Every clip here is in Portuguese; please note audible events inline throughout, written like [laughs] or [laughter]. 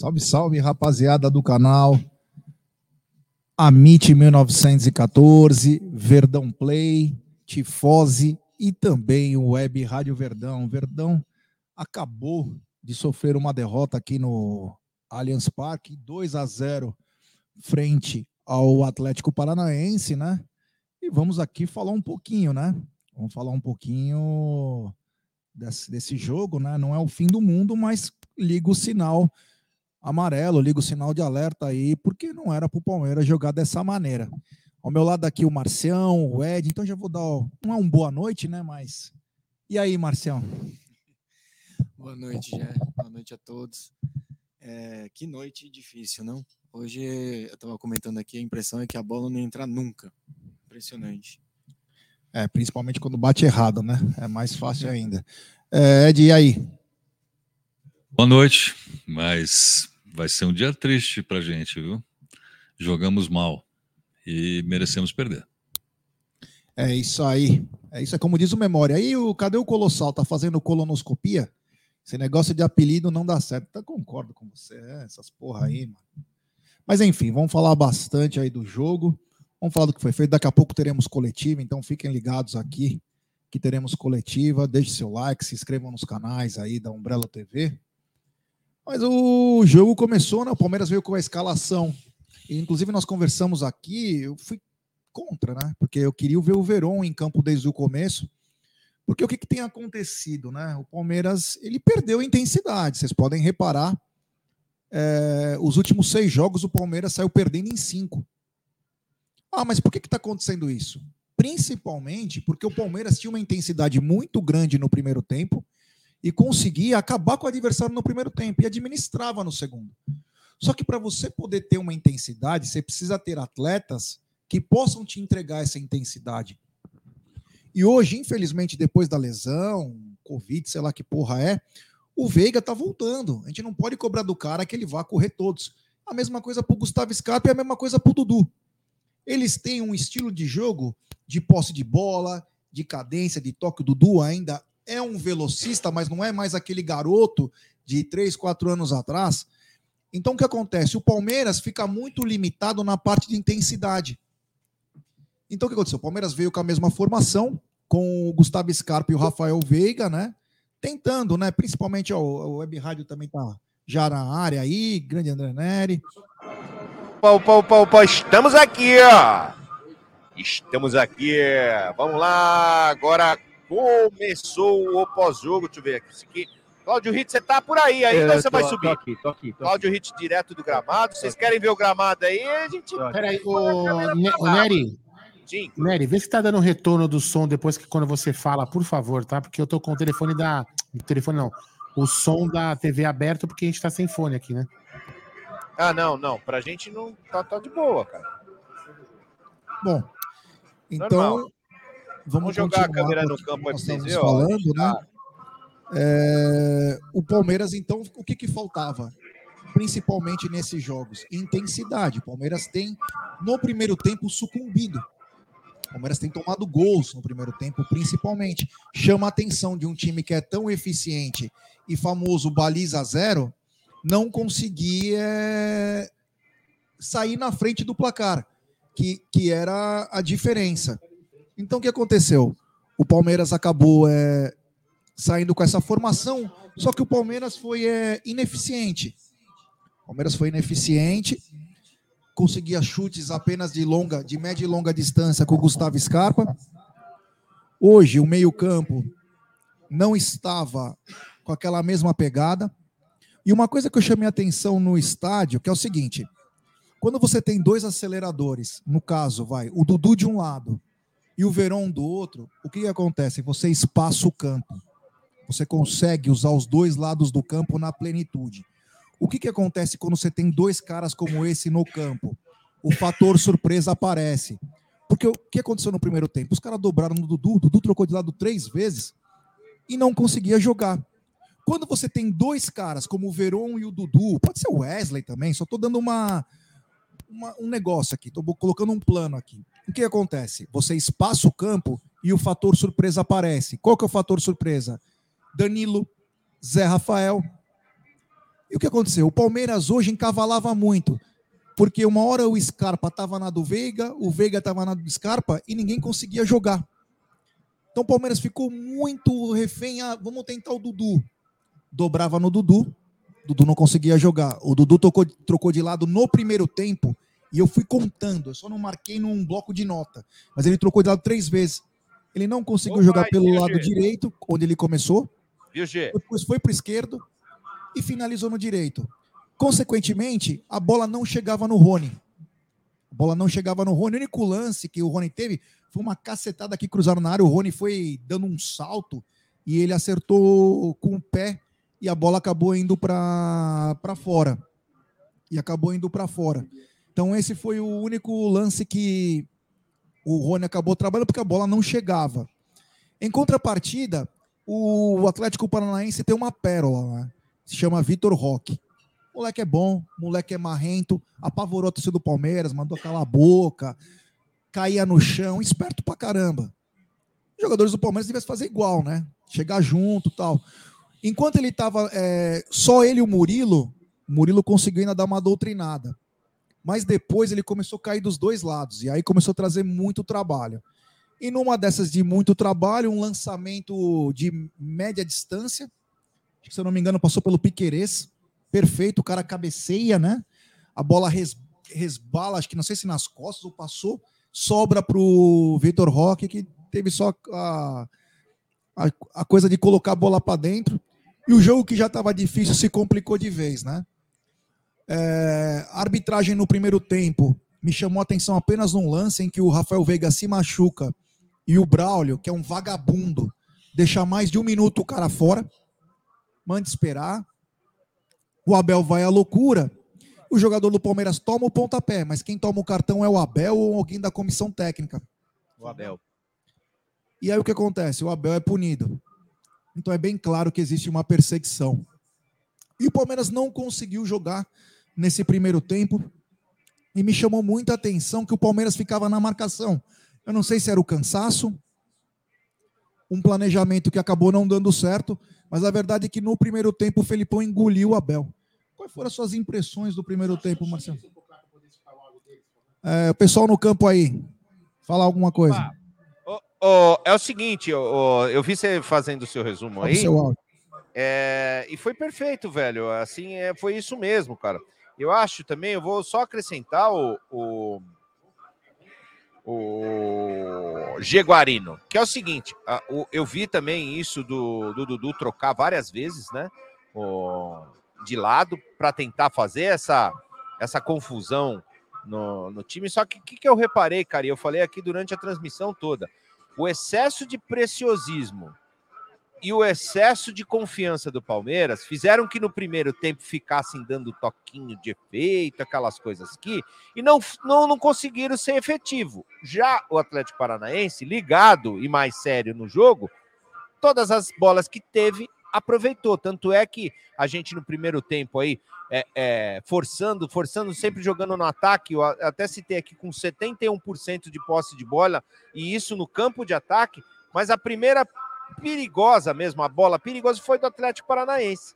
Salve, salve, rapaziada do canal. Amit 1914, Verdão Play, Tifose e também o Web Rádio Verdão. Verdão acabou de sofrer uma derrota aqui no Allianz Parque, 2 a 0 frente ao Atlético Paranaense, né? E vamos aqui falar um pouquinho, né? Vamos falar um pouquinho desse, desse jogo, né? Não é o fim do mundo, mas liga o sinal amarelo, liga o sinal de alerta aí, porque não era para o Palmeiras jogar dessa maneira. Ao meu lado aqui o Marcião, o Ed, então já vou dar, não é um boa noite, né, mas... E aí, Marcião? Boa noite, Jé. Boa noite a todos. É, que noite difícil, não? Hoje eu estava comentando aqui, a impressão é que a bola não entra nunca. Impressionante. É, principalmente quando bate errado, né? É mais fácil [laughs] ainda. É, Ed, e aí? Boa noite, mas vai ser um dia triste pra gente, viu? Jogamos mal e merecemos perder. É isso aí. É isso, é como diz o Memória. Aí, o, cadê o Colossal? Tá fazendo colonoscopia? Esse negócio de apelido não dá certo. Então, concordo com você. É, essas porra aí, mano. Mas enfim, vamos falar bastante aí do jogo. Vamos falar do que foi feito. Daqui a pouco teremos coletiva, então fiquem ligados aqui que teremos coletiva. Deixe seu like, se inscrevam nos canais aí da Umbrella TV. Mas o jogo começou, né? O Palmeiras veio com a escalação. E, inclusive, nós conversamos aqui, eu fui contra, né? Porque eu queria ver o Verón em campo desde o começo. Porque o que, que tem acontecido, né? O Palmeiras ele perdeu intensidade. Vocês podem reparar. É, os últimos seis jogos o Palmeiras saiu perdendo em cinco. Ah, mas por que está acontecendo isso? Principalmente porque o Palmeiras tinha uma intensidade muito grande no primeiro tempo e conseguia acabar com o adversário no primeiro tempo e administrava no segundo. Só que para você poder ter uma intensidade, você precisa ter atletas que possam te entregar essa intensidade. E hoje, infelizmente, depois da lesão, Covid, sei lá que porra é, o Veiga tá voltando. A gente não pode cobrar do cara que ele vá correr todos. A mesma coisa para o Gustavo Scarpa e a mesma coisa para o Dudu. Eles têm um estilo de jogo de posse de bola, de cadência, de toque. O Dudu ainda é um velocista, mas não é mais aquele garoto de 3, 4 anos atrás. Então o que acontece? O Palmeiras fica muito limitado na parte de intensidade. Então o que aconteceu? O Palmeiras veio com a mesma formação, com o Gustavo Scarpa e o Rafael Veiga, né? Tentando, né? Principalmente ó, o Web Rádio também tá já na área aí, grande André Neri. Opa, opa, opa, opa, estamos aqui, ó. Estamos aqui. Vamos lá, agora começou o pós-jogo. Deixa eu ver aqui. aqui. Cláudio Ritz, você tá por aí, aí então você vai subir. Tô aqui, tô aqui. Tô Cláudio Ritz, direto do gramado. Vocês querem ver o gramado aí? A gente. Peraí, o Nery. Sim. Nery, vê se tá dando retorno do som depois que quando você fala, por favor, tá? Porque eu tô com o telefone da. O telefone não. O som da TV aberto, porque a gente tá sem fone aqui, né? Ah, não, não. Pra gente não tá, tá de boa, cara. Bom, então Normal. Vamos, jogar a câmera no campo vocês verem, falando, né? É, o Palmeiras, então, o que, que faltava? Principalmente nesses jogos, intensidade. O Palmeiras tem, no primeiro tempo, sucumbido. O Palmeiras tem tomado gols no primeiro tempo, principalmente. Chama a atenção de um time que é tão eficiente e famoso baliza zero, não conseguir é, sair na frente do placar, que, que era a diferença. Então, o que aconteceu? O Palmeiras acabou é, saindo com essa formação, só que o Palmeiras foi é, ineficiente. O Palmeiras foi ineficiente, conseguia chutes apenas de longa, de média e longa distância com o Gustavo Scarpa. Hoje, o meio-campo não estava com aquela mesma pegada. E uma coisa que eu chamei atenção no estádio, que é o seguinte: quando você tem dois aceleradores, no caso, vai, o Dudu de um lado e o Verón do outro, o que, que acontece? Você espaça o campo. Você consegue usar os dois lados do campo na plenitude. O que, que acontece quando você tem dois caras como esse no campo? O fator surpresa aparece. Porque o que aconteceu no primeiro tempo? Os caras dobraram no Dudu, o Dudu trocou de lado três vezes e não conseguia jogar. Quando você tem dois caras, como o Veron e o Dudu, pode ser o Wesley também, só estou dando uma, uma, um negócio aqui, estou colocando um plano aqui. O que acontece? Você espaça o campo e o fator surpresa aparece. Qual que é o fator surpresa? Danilo, Zé Rafael. E o que aconteceu? O Palmeiras hoje encavalava muito, porque uma hora o Scarpa estava na do Veiga, o Veiga estava na do Scarpa e ninguém conseguia jogar. Então o Palmeiras ficou muito refém. Ah, vamos tentar o Dudu. Dobrava no Dudu, Dudu não conseguia jogar. O Dudu tocou, trocou de lado no primeiro tempo e eu fui contando. Eu só não marquei num bloco de nota, mas ele trocou de lado três vezes. Ele não conseguiu Opa, jogar pelo lado G? direito, onde ele começou. Viu, G? Depois foi para o esquerdo e finalizou no direito. Consequentemente, a bola não chegava no Rony. A bola não chegava no Rony. O único lance que o Rony teve foi uma cacetada que cruzaram na área. O Rony foi dando um salto e ele acertou com o pé e a bola acabou indo para fora. E acabou indo para fora. Então, esse foi o único lance que o Rony acabou trabalhando, porque a bola não chegava. Em contrapartida, o Atlético Paranaense tem uma pérola, né? se chama Vitor Roque. Moleque é bom, moleque é marrento, apavorou a torcida do Palmeiras, mandou calar a boca, caía no chão, esperto pra caramba. Os jogadores do Palmeiras deveriam fazer igual, né? Chegar junto tal. Enquanto ele estava é, só ele e o Murilo, o Murilo conseguiu ainda dar uma doutrinada. Mas depois ele começou a cair dos dois lados. E aí começou a trazer muito trabalho. E numa dessas de muito trabalho, um lançamento de média distância. Se eu não me engano, passou pelo Piquerez. Perfeito, o cara cabeceia, né? A bola res, resbala, acho que não sei se nas costas ou passou. Sobra para o Vitor Roque, que teve só a, a, a coisa de colocar a bola para dentro. E o jogo que já estava difícil se complicou de vez, né? É, arbitragem no primeiro tempo me chamou a atenção apenas num lance em que o Rafael Veiga se machuca e o Braulio, que é um vagabundo, deixa mais de um minuto o cara fora, manda esperar. O Abel vai à loucura. O jogador do Palmeiras toma o pontapé, mas quem toma o cartão é o Abel ou alguém da comissão técnica. O Abel. E aí o que acontece? O Abel é punido. Então é bem claro que existe uma perseguição. E o Palmeiras não conseguiu jogar nesse primeiro tempo. E me chamou muita atenção que o Palmeiras ficava na marcação. Eu não sei se era o cansaço, um planejamento que acabou não dando certo, mas a verdade é que no primeiro tempo o Felipão engoliu o Abel. Quais foram as suas impressões do primeiro tempo, Marcelo? É, o pessoal no campo aí, fala alguma coisa. Oh, é o seguinte, oh, eu vi você fazendo o seu resumo aí. Seu é, e foi perfeito, velho. Assim, é, foi isso mesmo, cara. Eu acho também, eu vou só acrescentar o, o, o Jaguarino, que é o seguinte: o, eu vi também isso do, do Dudu trocar várias vezes, né? O, de lado, para tentar fazer essa, essa confusão no, no time. Só que o que, que eu reparei, cara, e eu falei aqui durante a transmissão toda o excesso de preciosismo e o excesso de confiança do Palmeiras fizeram que no primeiro tempo ficassem dando toquinho de efeito, aquelas coisas aqui, e não, não, não conseguiram ser efetivo. Já o Atlético Paranaense, ligado e mais sério no jogo, todas as bolas que teve, aproveitou. Tanto é que a gente no primeiro tempo aí, é, é, forçando, forçando, sempre jogando no ataque, eu até citei aqui com 71% de posse de bola, e isso no campo de ataque, mas a primeira perigosa mesmo, a bola perigosa foi do Atlético Paranaense.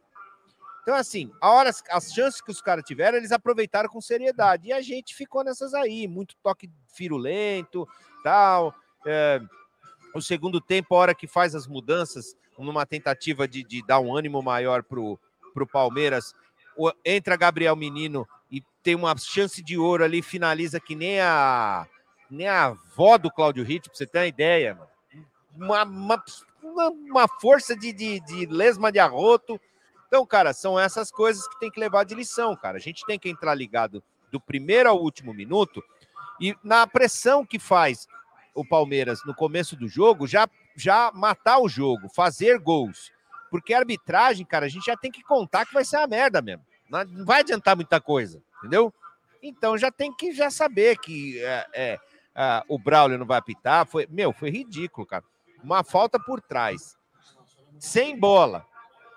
Então, assim, a hora, as chances que os caras tiveram, eles aproveitaram com seriedade. E a gente ficou nessas aí, muito toque firulento, tal. É, o segundo tempo, a hora que faz as mudanças, numa tentativa de, de dar um ânimo maior pro, pro Palmeiras, entra Gabriel Menino e tem uma chance de ouro ali, finaliza que nem a nem a avó do Cláudio Ritt, pra você ter uma ideia, mano. Uma, uma, uma força de, de, de lesma de arroto. Então, cara, são essas coisas que tem que levar de lição, cara. A gente tem que entrar ligado do primeiro ao último minuto e na pressão que faz o Palmeiras no começo do jogo, já, já matar o jogo, fazer gols. Porque a arbitragem, cara, a gente já tem que contar que vai ser uma merda mesmo. Não vai adiantar muita coisa, entendeu? Então já tem que já saber que é, é, é, o Braulio não vai apitar. Foi, meu, foi ridículo, cara. Uma falta por trás. Sem bola.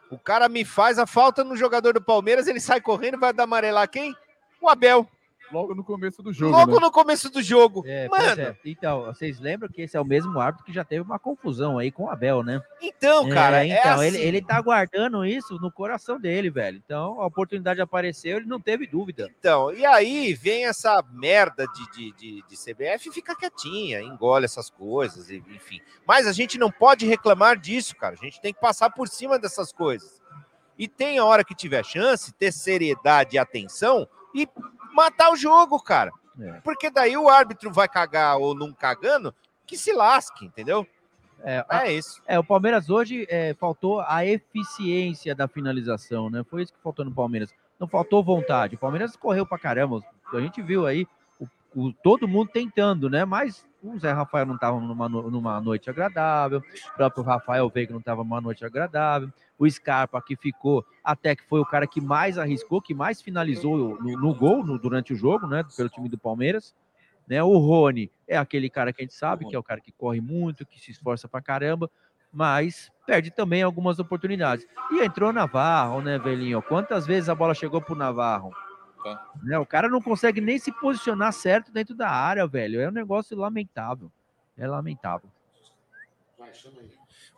O cara me faz a falta no jogador do Palmeiras, ele sai correndo, vai dar amarelar quem? O Abel. Logo no começo do jogo. Logo né? no começo do jogo. É, Mano, é. Então, vocês lembram que esse é o mesmo árbitro que já teve uma confusão aí com o Abel, né? então, cara, É, é, então, assim. ele, ele tá guardando isso no coração dele, velho. Então, a oportunidade apareceu, ele não teve dúvida. Então, e aí vem essa merda de, de, de, de CBF e fica quietinha, engole essas coisas, e- enfim. Mas a gente não pode reclamar disso, cara. A gente tem que passar por cima dessas coisas. E tem a hora que tiver chance, ter seriedade e atenção e matar o jogo, cara. É. Porque daí o árbitro vai cagar ou não cagando, que se lasque, entendeu? É, É isso. é, o Palmeiras hoje é, faltou a eficiência da finalização, né? Foi isso que faltou no Palmeiras. Não faltou vontade. O Palmeiras correu pra caramba. A gente viu aí o, o- todo mundo tentando, né? Mas o Zé Rafael não estava numa, numa noite agradável, o próprio Rafael Veiga não estava numa noite agradável, o Scarpa que ficou, até que foi o cara que mais arriscou, que mais finalizou no, no gol no- durante o jogo, né? Pelo time do Palmeiras. Né? O Rony é aquele cara que a gente sabe, que é o cara que corre muito, que se esforça pra caramba, mas perde também algumas oportunidades. E entrou Navarro, né, velhinho? Quantas vezes a bola chegou pro Navarro? Né? O cara não consegue nem se posicionar certo dentro da área, velho. É um negócio lamentável. É lamentável.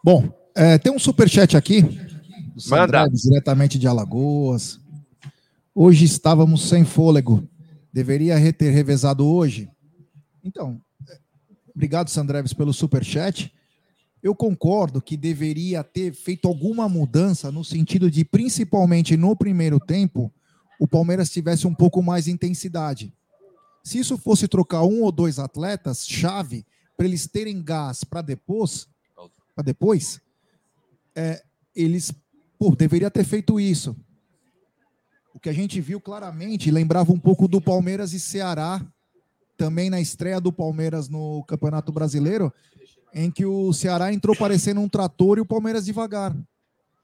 Bom, é, tem um superchat aqui. Do Manda. Sandré, diretamente de Alagoas. Hoje estávamos sem fôlego. Deveria ter revezado hoje? Então, é, obrigado, Sandreves, pelo superchat. Eu concordo que deveria ter feito alguma mudança no sentido de, principalmente no primeiro tempo, o Palmeiras tivesse um pouco mais de intensidade. Se isso fosse trocar um ou dois atletas chave para eles terem gás para depois, para depois, é, eles pô, deveria ter feito isso. O que a gente viu claramente lembrava um pouco do Palmeiras e Ceará, também na estreia do Palmeiras no Campeonato Brasileiro, em que o Ceará entrou parecendo um trator e o Palmeiras devagar.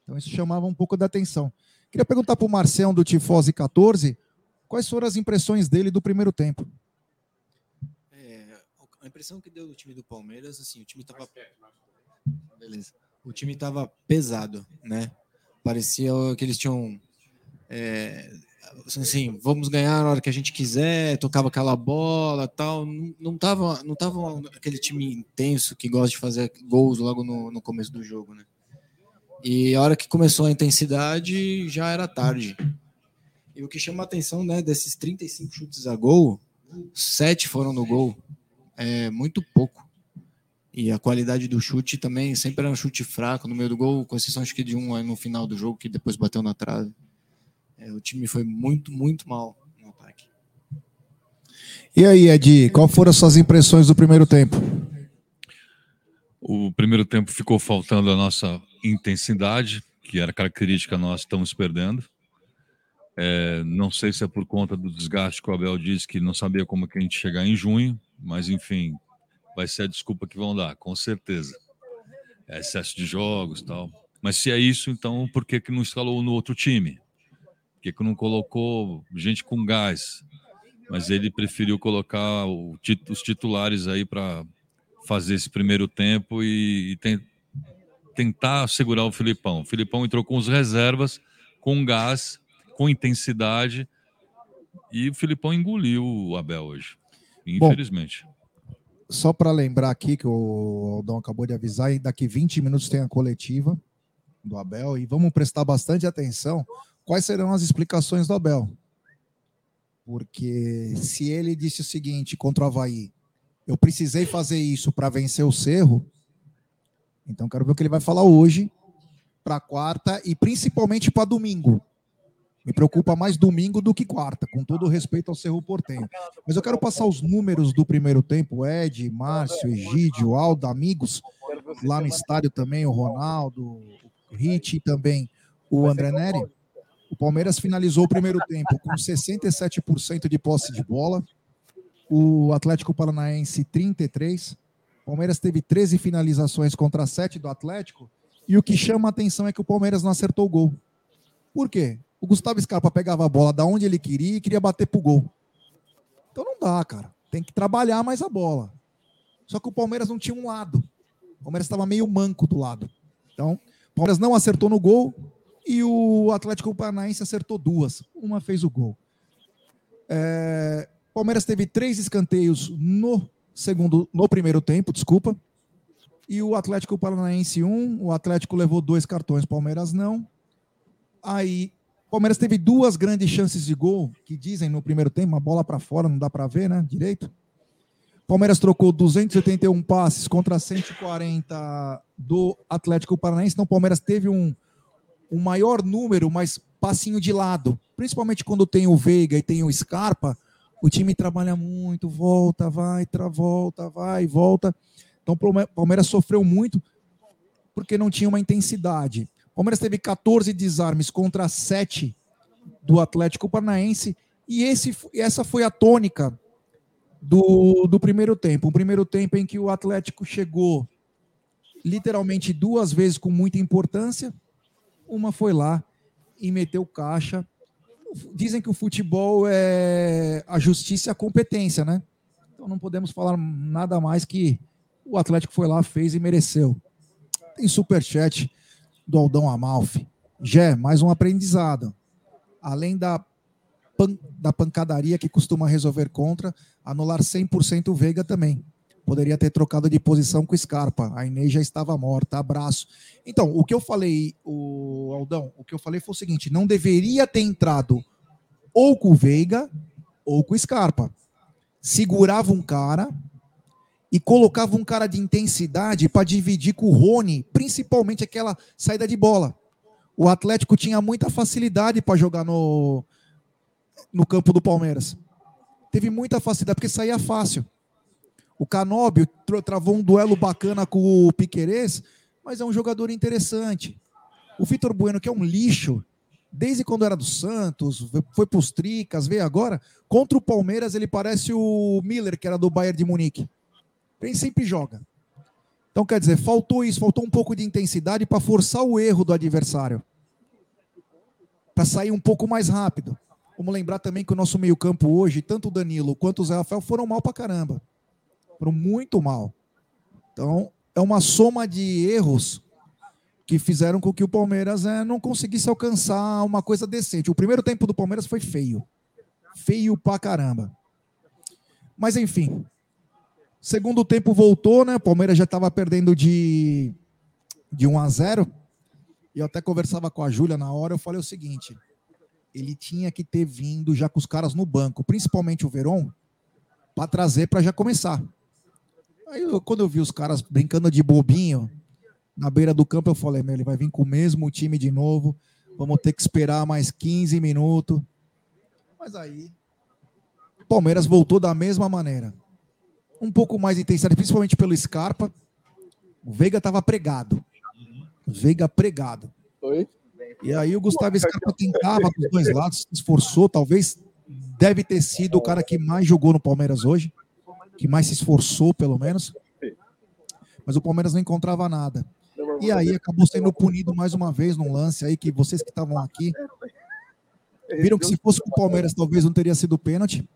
Então isso chamava um pouco da atenção. Queria perguntar para o Marcelo do Tifose 14, quais foram as impressões dele do primeiro tempo? É, a impressão que deu do time do Palmeiras, assim, o time tava. Beleza. O time tava pesado, né? Parecia que eles tinham. é, assim, vamos ganhar na hora que a gente quiser, tocava aquela bola tal. Não, não, tava, não tava aquele time intenso que gosta de fazer gols logo no, no começo do jogo, né? E a hora que começou a intensidade, já era tarde. E o que chama a atenção, né, desses 35 chutes a gol, sete foram no gol. É muito pouco. E a qualidade do chute também sempre era um chute fraco no meio do gol, com exceção acho que de um aí no final do jogo que depois bateu na trave. É, o time foi muito, muito mal no ataque. E aí, Ed, qual foram as suas impressões do primeiro tempo? O primeiro tempo ficou faltando a nossa intensidade, que era característica nossa, estamos perdendo. É, não sei se é por conta do desgaste que o Abel disse que não sabia como que a gente chegar em junho, mas enfim, vai ser a desculpa que vão dar, com certeza. É excesso de jogos tal. Mas se é isso, então por que, que não instalou no outro time? Por que, que não colocou gente com gás? Mas ele preferiu colocar o os titulares aí para fazer esse primeiro tempo e, e tentar segurar o Filipão. O Filipão entrou com os reservas, com gás, com intensidade, e o Filipão engoliu o Abel hoje, Bom, infelizmente. Só para lembrar aqui que o Aldão acabou de avisar, e daqui 20 minutos tem a coletiva do Abel, e vamos prestar bastante atenção quais serão as explicações do Abel. Porque se ele disse o seguinte contra o Havaí, eu precisei fazer isso para vencer o Cerro, então quero ver o que ele vai falar hoje, para quarta e principalmente para domingo. Me preocupa mais domingo do que quarta, com todo o respeito ao Cerro Portenho. Mas eu quero passar os números do primeiro tempo, Ed, Márcio, Egídio, Aldo, amigos, lá no estádio também, o Ronaldo, o Rit e também o André Neri. O Palmeiras finalizou o primeiro tempo com 67% de posse de bola, o Atlético Paranaense 33%, o Palmeiras teve 13 finalizações contra 7 do Atlético, e o que chama a atenção é que o Palmeiras não acertou o gol. Por quê? O Gustavo Scarpa pegava a bola da onde ele queria e queria bater pro gol. Então não dá, cara. Tem que trabalhar mais a bola. Só que o Palmeiras não tinha um lado. O Palmeiras estava meio manco do lado. Então, o Palmeiras não acertou no gol e o Atlético Paranaense acertou duas. Uma fez o gol. É, Palmeiras teve três escanteios no segundo, no primeiro tempo, desculpa. E o Atlético Paranaense um, o Atlético levou dois cartões, Palmeiras não. Aí, Palmeiras teve duas grandes chances de gol, que dizem no primeiro tempo, uma bola para fora, não dá para ver, né, direito. Palmeiras trocou 281 passes contra 140 do Atlético Paranaense. Então, o Palmeiras teve um, um maior número, mas passinho de lado. Principalmente quando tem o Veiga e tem o Scarpa, o time trabalha muito, volta, vai, tra, volta, vai, volta. Então, o Palmeiras sofreu muito porque não tinha uma intensidade. O Palmeiras teve 14 desarmes contra 7 do Atlético Paranaense. E esse, essa foi a tônica do, do primeiro tempo. Um primeiro tempo em que o Atlético chegou literalmente duas vezes com muita importância. Uma foi lá e meteu caixa. Dizem que o futebol é a justiça e a competência, né? Então não podemos falar nada mais que o Atlético foi lá, fez e mereceu. Tem superchat do Aldão Amalfi. Jé, mais um aprendizado. Além da pan, da pancadaria que costuma resolver contra, anular 100% o Veiga também. Poderia ter trocado de posição com o Scarpa. A Inês já estava morta. Abraço. Então, o que eu falei, o Aldão, o que eu falei foi o seguinte: não deveria ter entrado ou com o Veiga ou com o Scarpa. Segurava um cara e colocava um cara de intensidade para dividir com o Rony, principalmente aquela saída de bola. O Atlético tinha muita facilidade para jogar no, no campo do Palmeiras. Teve muita facilidade, porque saía fácil. O Canóbio travou um duelo bacana com o Piquerez, mas é um jogador interessante. O Vitor Bueno, que é um lixo, desde quando era do Santos, foi para os Tricas, veio agora. Contra o Palmeiras, ele parece o Miller, que era do Bayern de Munique. Ele sempre joga. Então, quer dizer, faltou isso, faltou um pouco de intensidade para forçar o erro do adversário. Para sair um pouco mais rápido. Vamos lembrar também que o nosso meio-campo hoje, tanto o Danilo quanto o Zé Rafael, foram mal pra caramba. Foram muito mal. Então, é uma soma de erros que fizeram com que o Palmeiras é, não conseguisse alcançar uma coisa decente. O primeiro tempo do Palmeiras foi feio. Feio pra caramba. Mas, enfim. Segundo tempo voltou, né? O Palmeiras já estava perdendo de, de 1 a 0. E eu até conversava com a Júlia na hora. Eu falei o seguinte: ele tinha que ter vindo já com os caras no banco, principalmente o Veron, para trazer para já começar. Aí eu, quando eu vi os caras brincando de bobinho na beira do campo, eu falei, meu, ele vai vir com o mesmo time de novo, vamos ter que esperar mais 15 minutos. Mas aí, o Palmeiras voltou da mesma maneira. Um pouco mais intensidade, principalmente pelo Scarpa. O Veiga estava pregado. O Veiga pregado. Oi? E aí o Gustavo Scarpa tentava dos dois lados, se esforçou, talvez deve ter sido o cara que mais jogou no Palmeiras hoje, que mais se esforçou, pelo menos. Mas o Palmeiras não encontrava nada. E aí acabou sendo punido mais uma vez num lance aí que vocês que estavam aqui viram que se fosse o Palmeiras talvez não teria sido pênalti.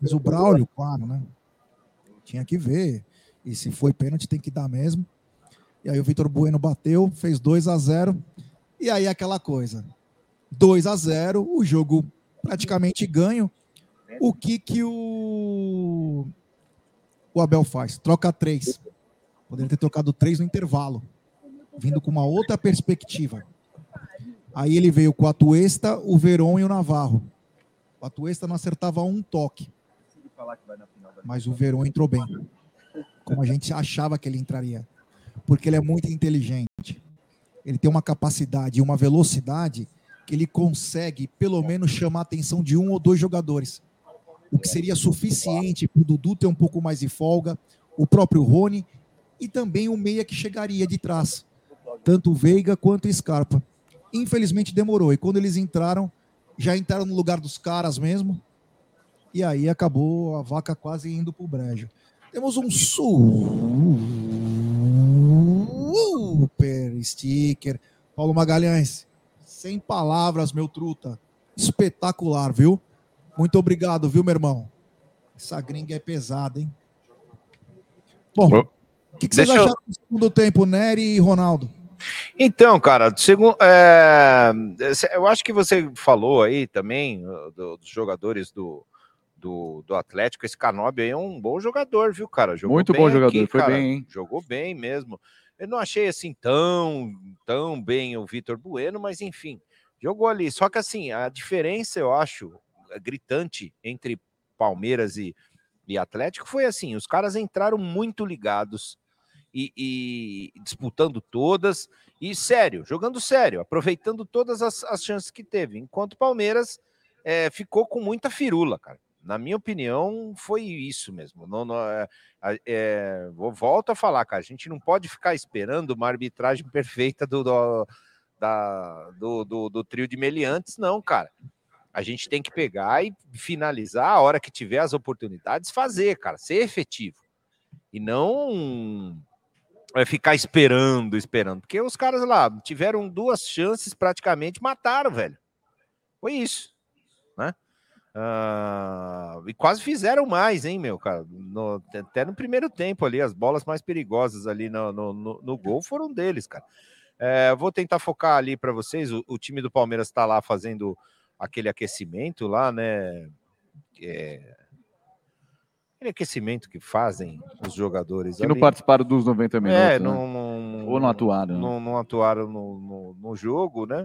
Mas o Braulio, claro, né? Tinha que ver. E se foi pênalti, tem que dar mesmo. E aí o Vitor Bueno bateu, fez 2 a 0 e aí aquela coisa. 2 a 0 o jogo praticamente ganho. O que que o, o Abel faz? Troca três. Poderia ter trocado três no intervalo, vindo com uma outra perspectiva. Aí ele veio com a Tuesta, o Veron e o Navarro. O Atuesta não acertava um toque. Mas o Veron entrou bem. Como a gente achava que ele entraria. Porque ele é muito inteligente ele tem uma capacidade e uma velocidade que ele consegue, pelo menos, chamar a atenção de um ou dois jogadores. O que seria suficiente para o Dudu ter um pouco mais de folga, o próprio Rony e também o meia que chegaria de trás, tanto Veiga quanto Scarpa. Infelizmente demorou, e quando eles entraram, já entraram no lugar dos caras mesmo, e aí acabou a vaca quase indo para o brejo. Temos um super sticker. Paulo Magalhães, sem palavras, meu truta. Espetacular, viu? Muito obrigado, viu, meu irmão? Essa gringa é pesada, hein? Bom, o que, que vocês acharam do segundo tempo, Nery e Ronaldo? Então, cara, segundo, é, eu acho que você falou aí também do, dos jogadores do, do, do Atlético. Esse Canobi aí é um bom jogador, viu, cara? Jogou Muito bom jogador, aqui, foi cara. bem, hein? Jogou bem mesmo. Eu não achei assim tão, tão bem o Vitor Bueno, mas enfim, jogou ali. Só que assim, a diferença, eu acho, gritante entre Palmeiras e, e Atlético foi assim: os caras entraram muito ligados e, e disputando todas, e sério, jogando sério, aproveitando todas as, as chances que teve. Enquanto Palmeiras é, ficou com muita firula, cara na minha opinião, foi isso mesmo. Não, não é, é, volto a falar, cara. A gente não pode ficar esperando uma arbitragem [laughs] perfeita do, do, da, do, do, do trio de meliantes, não, cara. A gente tem que pegar e finalizar a hora que tiver as oportunidades, fazer, cara, ser efetivo. E não é ficar esperando, esperando. Porque os caras lá tiveram duas chances, praticamente mataram, velho. Foi isso, né? Uh, e quase fizeram mais, hein, meu, cara? No, até no primeiro tempo ali, as bolas mais perigosas ali no, no, no, no gol foram deles, cara. É, vou tentar focar ali para vocês. O, o, time do Palmeiras está lá fazendo aquele aquecimento lá, né? É, aquele aquecimento que fazem os jogadores. Que ali. não participaram dos 90 minutos. É, né? não, não, ou não atuaram. Né? Não, não atuaram no, no, no jogo, né?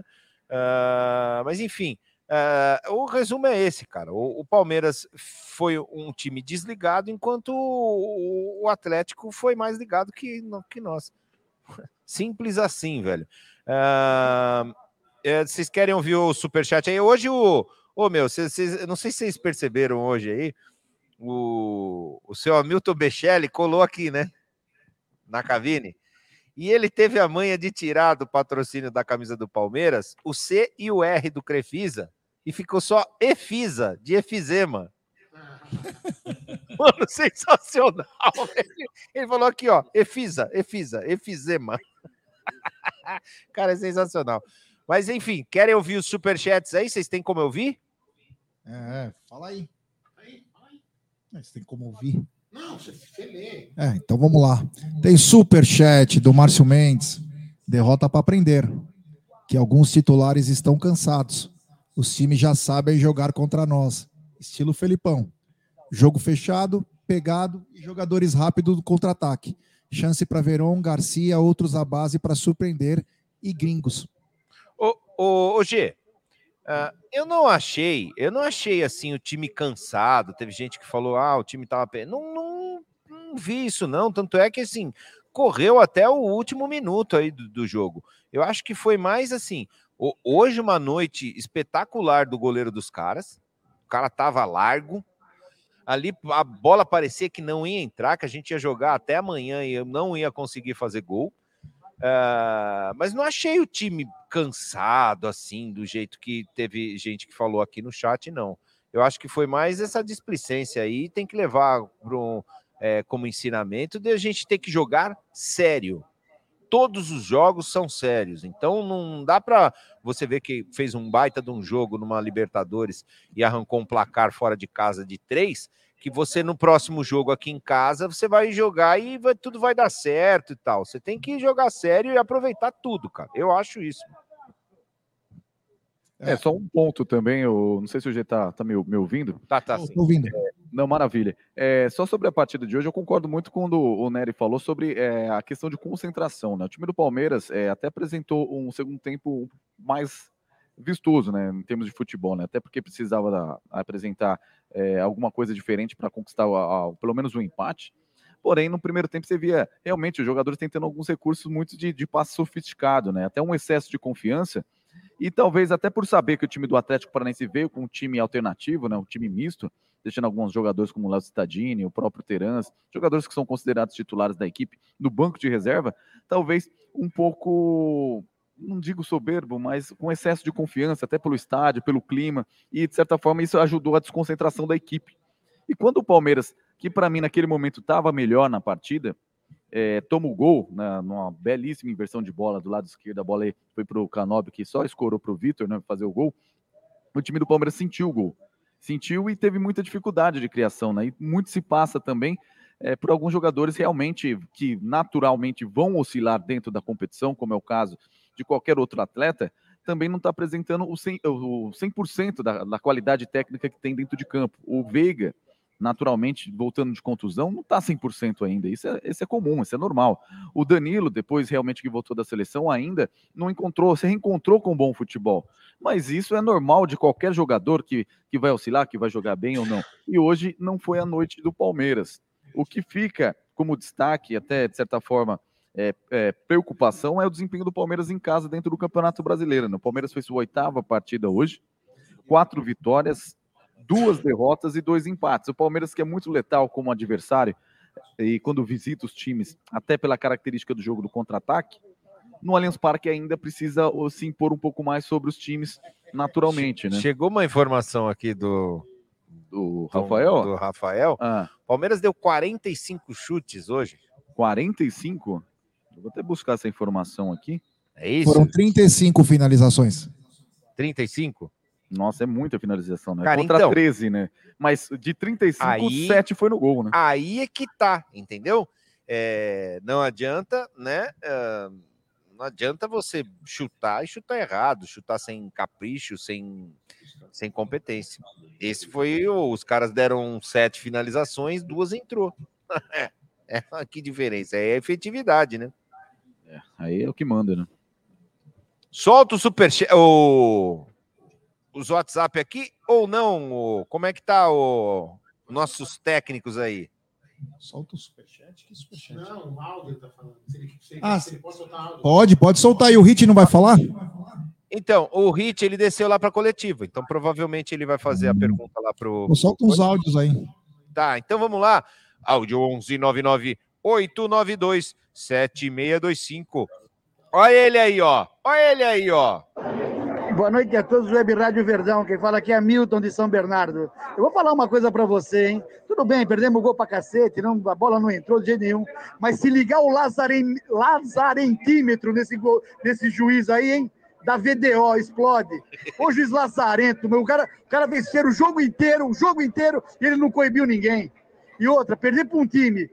Uh, mas enfim. Uh, o resumo é esse, cara. O, o, Palmeiras foi um time desligado, enquanto o, o Atlético foi mais ligado que, que nós. [laughs] Simples assim, velho. Uh, é, vocês querem ouvir o superchat aí? Hoje o. Ô, meu, cês, cês, não sei se vocês perceberam hoje aí. O, o seu Hamilton Bechelli colou aqui, né? Na cabine. E ele teve a manha de tirar do patrocínio da camisa do Palmeiras o C e o R do Crefisa e ficou só Efisa, de efizema. [laughs] Mano, sensacional. Ele falou aqui, ó, Efisa, Efisa, efizema. [laughs] Cara, é sensacional. Mas enfim, querem ouvir os superchats aí? Vocês têm como ouvir? É, fala aí. Vocês têm como ouvir? Não, você lê. É, então vamos lá. Tem superchat do Márcio Mendes. Derrota para aprender. Que alguns titulares estão cansados. Os times já sabem jogar contra nós. Estilo Felipão. Jogo fechado, pegado e jogadores rápidos do contra-ataque. Chance para Veron, Garcia, outros à base para surpreender e gringos. Ô, G, uh, eu não achei, eu não achei assim o time cansado. Teve gente que falou, ah, o time tava. Não, não, não vi isso, não. Tanto é que assim, correu até o último minuto aí do, do jogo. Eu acho que foi mais assim, Hoje, uma noite espetacular do goleiro dos caras. O cara tava largo. Ali a bola parecia que não ia entrar, que a gente ia jogar até amanhã e eu não ia conseguir fazer gol. Uh, mas não achei o time cansado assim, do jeito que teve gente que falou aqui no chat, não. Eu acho que foi mais essa displicência aí, tem que levar um, é, como ensinamento de a gente ter que jogar sério todos os jogos são sérios. Então não dá para você ver que fez um baita de um jogo numa Libertadores e arrancou um placar fora de casa de três, que você no próximo jogo aqui em casa você vai jogar e vai, tudo vai dar certo e tal. Você tem que jogar sério e aproveitar tudo, cara. Eu acho isso. É, só um ponto também, eu não sei se o G tá, tá me, me ouvindo. Tá, tá. Sim. ouvindo. É, não, maravilha. É, só sobre a partida de hoje, eu concordo muito quando o Nery falou sobre é, a questão de concentração. Né? O time do Palmeiras é, até apresentou um segundo tempo mais vistoso, né, em termos de futebol, né? Até porque precisava da, apresentar é, alguma coisa diferente para conquistar a, a, pelo menos um empate. Porém, no primeiro tempo você via realmente os jogadores tentando alguns recursos muito de, de sofisticado, né? Até um excesso de confiança e talvez até por saber que o time do Atlético Paranaense veio com um time alternativo, né, um time misto, deixando alguns jogadores como o Léo Cittadini, o próprio Terans, jogadores que são considerados titulares da equipe no banco de reserva, talvez um pouco, não digo soberbo, mas com excesso de confiança, até pelo estádio, pelo clima, e de certa forma isso ajudou a desconcentração da equipe. E quando o Palmeiras, que para mim naquele momento estava melhor na partida, é, toma o gol, né, numa belíssima inversão de bola do lado esquerdo, a bola foi para o Canobi, que só escorou para o Vitor né, fazer o gol. O time do Palmeiras sentiu o gol. Sentiu e teve muita dificuldade de criação. Né? E muito se passa também é, por alguns jogadores realmente que naturalmente vão oscilar dentro da competição, como é o caso de qualquer outro atleta, também não está apresentando o 100%, o 100% da, da qualidade técnica que tem dentro de campo. O Veiga, naturalmente, voltando de contusão, não está 100% ainda. Isso é, isso é comum, isso é normal. O Danilo, depois realmente que voltou da seleção, ainda não encontrou, se reencontrou com bom futebol. Mas isso é normal de qualquer jogador que, que vai oscilar, que vai jogar bem ou não. E hoje não foi a noite do Palmeiras. O que fica como destaque, até de certa forma, é, é, preocupação é o desempenho do Palmeiras em casa dentro do Campeonato Brasileiro. Né? O Palmeiras fez sua oitava partida hoje, quatro vitórias, duas derrotas e dois empates. O Palmeiras, que é muito letal como adversário, e quando visita os times, até pela característica do jogo do contra-ataque, no Allianz Parque ainda precisa se impor um pouco mais sobre os times naturalmente. Né? Chegou uma informação aqui do, do Rafael? Do Rafael. Ah. Palmeiras deu 45 chutes hoje. 45? Eu vou até buscar essa informação aqui. É isso? Foram 35 finalizações. 35? Nossa, é muita finalização, né? Cara, Contra então, 13, né? Mas de 35, aí, 7 foi no gol, né? Aí é que tá, entendeu? É, não adianta, né? Uh, não adianta você chutar e chutar errado, chutar sem capricho, sem, sem competência. Esse foi. Os caras deram sete finalizações, duas entrou. [laughs] é, é, que diferença. É a efetividade, né? É, aí é o que manda, né? Solta o superchat, o, os WhatsApp aqui ou não? O, como é que tá o nossos técnicos aí? Solta o superchat. Que superchat? Não, o áudio tá falando. Se ele, se ele, ah, se ele pode soltar áudio. Pode, pode soltar aí. O Hit não vai falar? Então, o Hit ele desceu lá para a coletiva. Então, provavelmente ele vai fazer a pergunta lá pro. Solta uns áudios aí. Tá, então vamos lá. Áudio 11 99 892 7625. Olha ele aí, ó. Olha ele aí, ó. Boa noite a todos do Web Rádio Verdão. Quem fala aqui é Milton de São Bernardo. Eu vou falar uma coisa para você, hein? Tudo bem, perdemos o gol pra cacete, não, a bola não entrou de jeito nenhum. Mas se ligar o Lazaren, Lazarentímetro nesse, gol, nesse juiz aí, hein? Da VDO, explode. Ô juiz Lazarento, meu, o cara, o cara vencer o jogo inteiro, o jogo inteiro, e ele não coibiu ninguém. E outra, perder para um time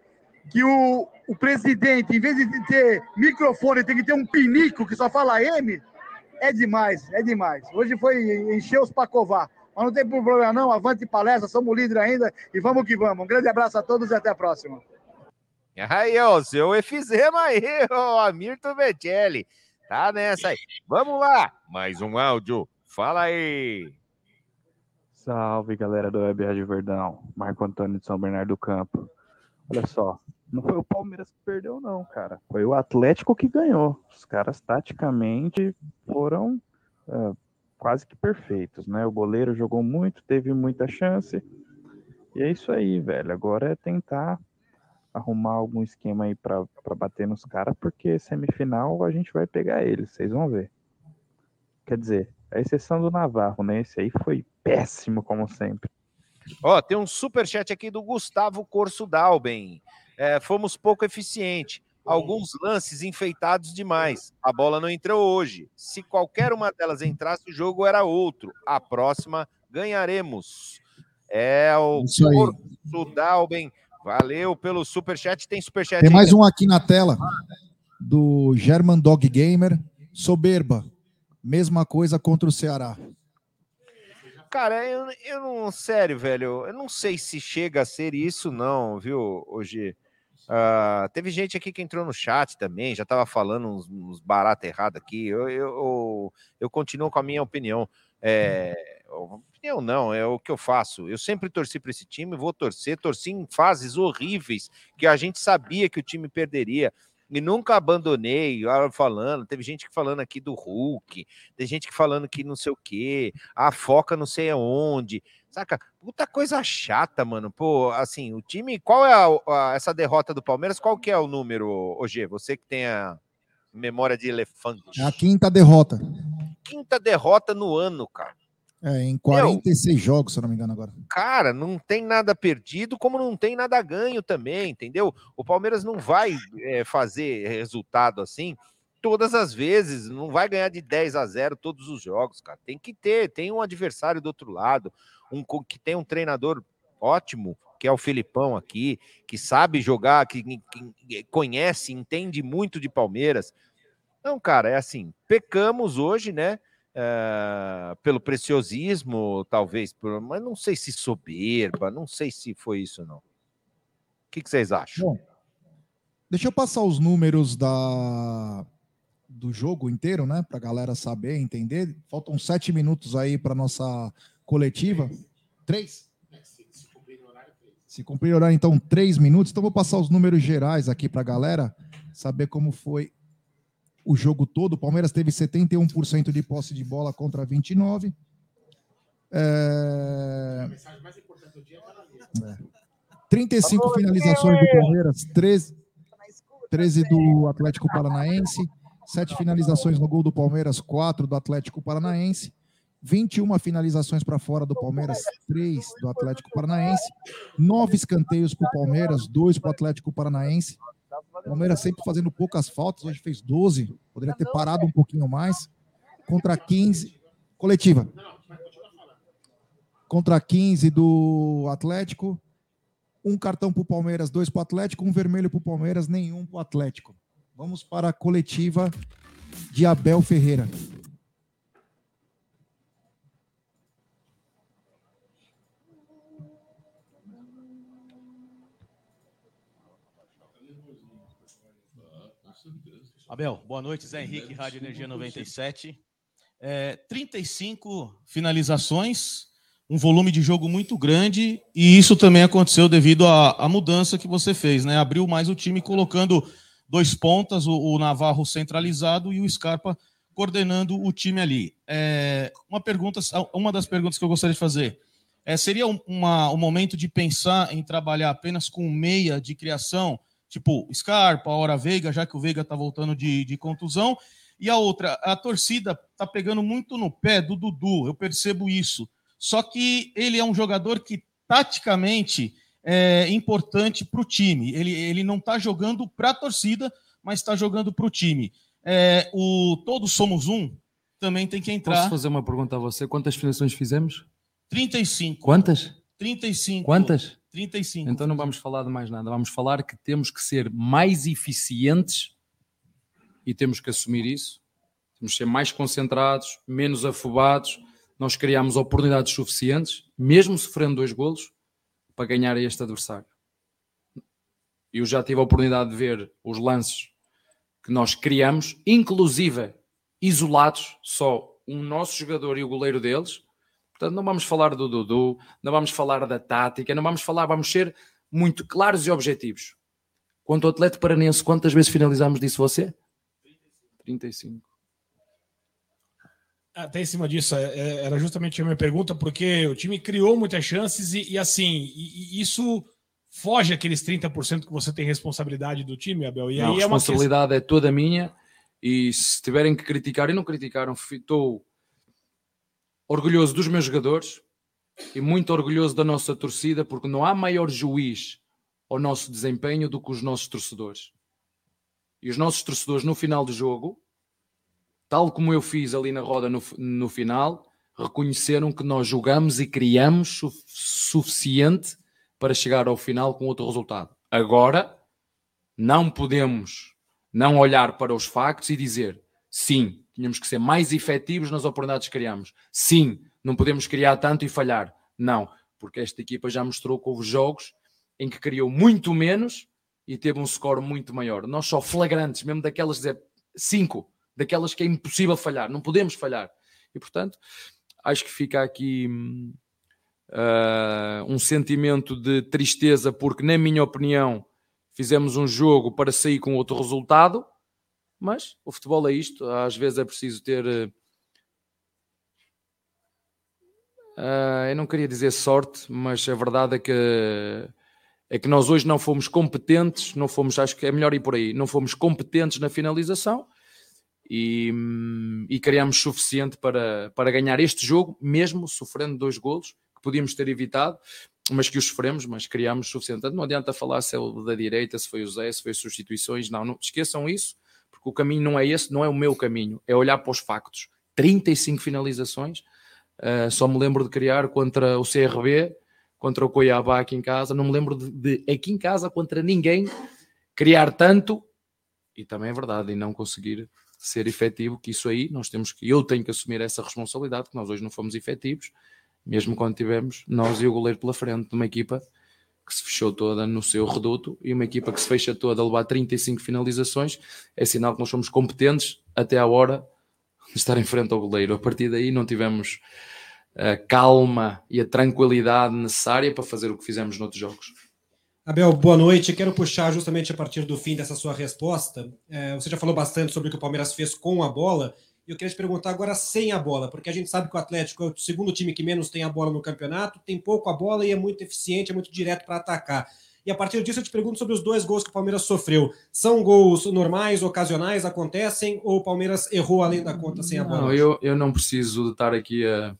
que o, o presidente, em vez de ter microfone, tem que ter um pinico que só fala M, é demais, é demais. Hoje foi encher os pacovar. Mas não tem problema não, avante palestra, somos líderes ainda e vamos que vamos. Um grande abraço a todos e até a próxima. Aí, ó, o seu efizema aí, [laughs] o Amirto Betelli. Tá nessa aí. Vamos lá, mais um áudio. Fala aí. Salve, galera do Web Rádio Verdão. Marco Antônio de São Bernardo do Campo. Olha só, não foi o Palmeiras que perdeu, não, cara. Foi o Atlético que ganhou. Os caras, taticamente, foram uh, quase que perfeitos, né? O goleiro jogou muito, teve muita chance. E é isso aí, velho. Agora é tentar arrumar algum esquema aí para bater nos caras, porque semifinal a gente vai pegar eles, vocês vão ver. Quer dizer, a exceção do Navarro, né? Esse aí foi péssimo, como sempre. Ó, tem um super chat aqui do Gustavo Corso Dalben é, fomos pouco eficientes. Alguns lances enfeitados demais. A bola não entrou hoje. Se qualquer uma delas entrasse, o jogo era outro. A próxima ganharemos. É o Sudalben. Valeu pelo superchat. Tem superchat. Tem mais um aqui na tela do German Dog Gamer. Soberba. Mesma coisa contra o Ceará. Cara, eu, eu não. Sério, velho. Eu não sei se chega a ser isso, não, viu, hoje. Uh, teve gente aqui que entrou no chat também, já estava falando uns, uns baratos errados aqui. Eu, eu, eu, continuo com a minha opinião. É, opinião não, é o que eu faço. Eu sempre torci para esse time, vou torcer, torci em fases horríveis que a gente sabia que o time perderia. E nunca abandonei, falando, teve gente que falando aqui do Hulk, tem gente que falando que não sei o que, a foca não sei aonde. Saca? Puta coisa chata, mano. Pô, assim, o time. Qual é a, a, essa derrota do Palmeiras? Qual que é o número, OG? Você que tem a memória de elefante. É a quinta derrota. Quinta derrota no ano, cara. É, em 46 Meu, jogos, se eu não me engano agora. Cara, não tem nada perdido, como não tem nada ganho também, entendeu? O Palmeiras não vai é, fazer resultado assim todas as vezes, não vai ganhar de 10 a 0 todos os jogos, cara. Tem que ter, tem um adversário do outro lado um, que tem um treinador ótimo, que é o Filipão aqui, que sabe jogar, que, que conhece, entende muito de Palmeiras. Não, cara, é assim, pecamos hoje, né? É, pelo preciosismo, talvez, por, mas não sei se soberba, não sei se foi isso, não. O que, que vocês acham? Bom, deixa eu passar os números da, do jogo inteiro, né? Para a galera saber, entender. Faltam sete minutos aí para nossa coletiva. Três? Se cumprir o horário, então, três minutos. Então, vou passar os números gerais aqui para a galera saber como foi o jogo todo. O Palmeiras teve 71% de posse de bola contra 29%. É... A mensagem mais importante do dia é, 35 finalizações do Palmeiras, 13, 13 do Atlético Paranaense, 7 finalizações no gol do Palmeiras, 4 do Atlético Paranaense, 21 finalizações para fora do Palmeiras, 3 do Atlético Paranaense, 9 escanteios para o Palmeiras, 2 para o Atlético Paranaense, Palmeiras sempre fazendo poucas faltas, hoje fez 12, poderia ter parado um pouquinho mais. Contra 15, coletiva. Contra 15 do Atlético. Um cartão para o Palmeiras, dois para o Atlético, um vermelho para o Palmeiras, nenhum para o Atlético. Vamos para a coletiva de Abel Ferreira. Abel, boa noite. Zé Henrique, Rádio Energia 97. É, 35 finalizações, um volume de jogo muito grande, e isso também aconteceu devido à, à mudança que você fez, né? Abriu mais o time colocando dois pontas, o, o Navarro centralizado e o Scarpa coordenando o time ali. É, uma pergunta, uma das perguntas que eu gostaria de fazer é, seria uma, um momento de pensar em trabalhar apenas com meia de criação tipo Scarpa, Hora Veiga, já que o Veiga está voltando de, de contusão. E a outra, a torcida está pegando muito no pé do Dudu, eu percebo isso. Só que ele é um jogador que, taticamente, é importante para o time. Ele, ele não está jogando para a torcida, mas está jogando para o time. É, o Todos Somos Um também tem que entrar. Posso fazer uma pergunta a você? Quantas finalizações fizemos? 35. Quantas? 35. Quantas? 35. Então não vamos falar de mais nada, vamos falar que temos que ser mais eficientes e temos que assumir isso. Temos que ser mais concentrados, menos afobados. Nós criamos oportunidades suficientes, mesmo sofrendo dois golos, para ganhar este adversário. Eu já tive a oportunidade de ver os lances que nós criamos, inclusive isolados, só um nosso jogador e o goleiro deles, Portanto, não vamos falar do Dudu, não vamos falar da tática, não vamos falar, vamos ser muito claros e objetivos. Quanto ao atleta paranense, quantas vezes finalizamos disse você? 35. Até em cima disso, é, é, era justamente a minha pergunta, porque o time criou muitas chances e, e assim, e, e isso foge aqueles 30% que você tem responsabilidade do time, Abel. E não, aí a responsabilidade é, uma... é toda minha e se tiverem que criticar, e não criticaram, estou orgulhoso dos meus jogadores e muito orgulhoso da nossa torcida, porque não há maior juiz ao nosso desempenho do que os nossos torcedores. E os nossos torcedores, no final do jogo, tal como eu fiz ali na roda no, no final, reconheceram que nós jogamos e criamos su suficiente para chegar ao final com outro resultado. Agora, não podemos não olhar para os factos e dizer sim, tínhamos que ser mais efetivos nas oportunidades que criamos. Sim, não podemos criar tanto e falhar. Não, porque esta equipa já mostrou que houve jogos em que criou muito menos e teve um score muito maior. Nós só flagrantes, mesmo daquelas dizer cinco, daquelas que é impossível falhar, não podemos falhar. E portanto, acho que fica aqui uh, um sentimento de tristeza, porque, na minha opinião, fizemos um jogo para sair com outro resultado mas o futebol é isto, às vezes é preciso ter. Uh, eu não queria dizer sorte, mas a verdade é que é que nós hoje não fomos competentes, não fomos, acho que é melhor ir por aí, não fomos competentes na finalização e, e criamos suficiente para, para ganhar este jogo, mesmo sofrendo dois golos que podíamos ter evitado, mas que os sofremos, mas criámos suficiente. Não adianta falar se é o da direita, se foi o Zé, se foi substituições, não, não esqueçam isso porque o caminho não é esse, não é o meu caminho, é olhar para os factos. 35 finalizações, uh, só me lembro de criar contra o CRB, contra o Cuiabá aqui em casa, não me lembro de, de aqui em casa contra ninguém criar tanto, e também é verdade, e não conseguir ser efetivo, que isso aí nós temos que, eu tenho que assumir essa responsabilidade, que nós hoje não fomos efetivos, mesmo quando tivemos nós e o goleiro pela frente de uma equipa que se fechou toda no seu reduto e uma equipa que se fecha toda a levar 35 finalizações, é sinal que nós somos competentes até à hora de estar em frente ao goleiro. A partir daí não tivemos a calma e a tranquilidade necessária para fazer o que fizemos noutros jogos. Abel, boa noite. Quero puxar justamente a partir do fim dessa sua resposta. É, você já falou bastante sobre o que o Palmeiras fez com a bola. Eu queria te perguntar agora sem a bola, porque a gente sabe que o Atlético é o segundo time que menos tem a bola no campeonato, tem pouco a bola e é muito eficiente, é muito direto para atacar. E a partir disso eu te pergunto sobre os dois gols que o Palmeiras sofreu. São gols normais, ocasionais, acontecem, ou o Palmeiras errou além da conta sem a bola? Não, eu, eu não preciso estar aqui a,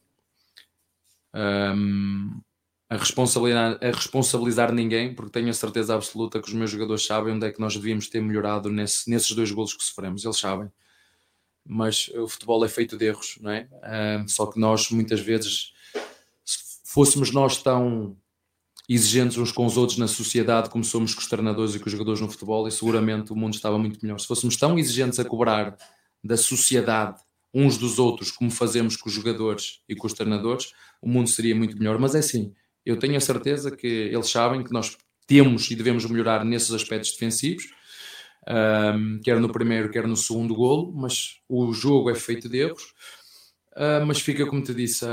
a, a, responsabilizar, a responsabilizar ninguém, porque tenho a certeza absoluta que os meus jogadores sabem onde é que nós devíamos ter melhorado nesse, nesses dois golos que sofremos. Eles sabem mas o futebol é feito de erros, não é? só que nós muitas vezes, se fôssemos nós tão exigentes uns com os outros na sociedade como somos com os treinadores e com os jogadores no futebol, e seguramente o mundo estava muito melhor. Se fôssemos tão exigentes a cobrar da sociedade uns dos outros como fazemos com os jogadores e com os treinadores, o mundo seria muito melhor. Mas é assim, eu tenho a certeza que eles sabem que nós temos e devemos melhorar nesses aspectos defensivos um, quer no primeiro, quer no segundo golo, mas o jogo é feito de erros. Uh, mas fica como te disse,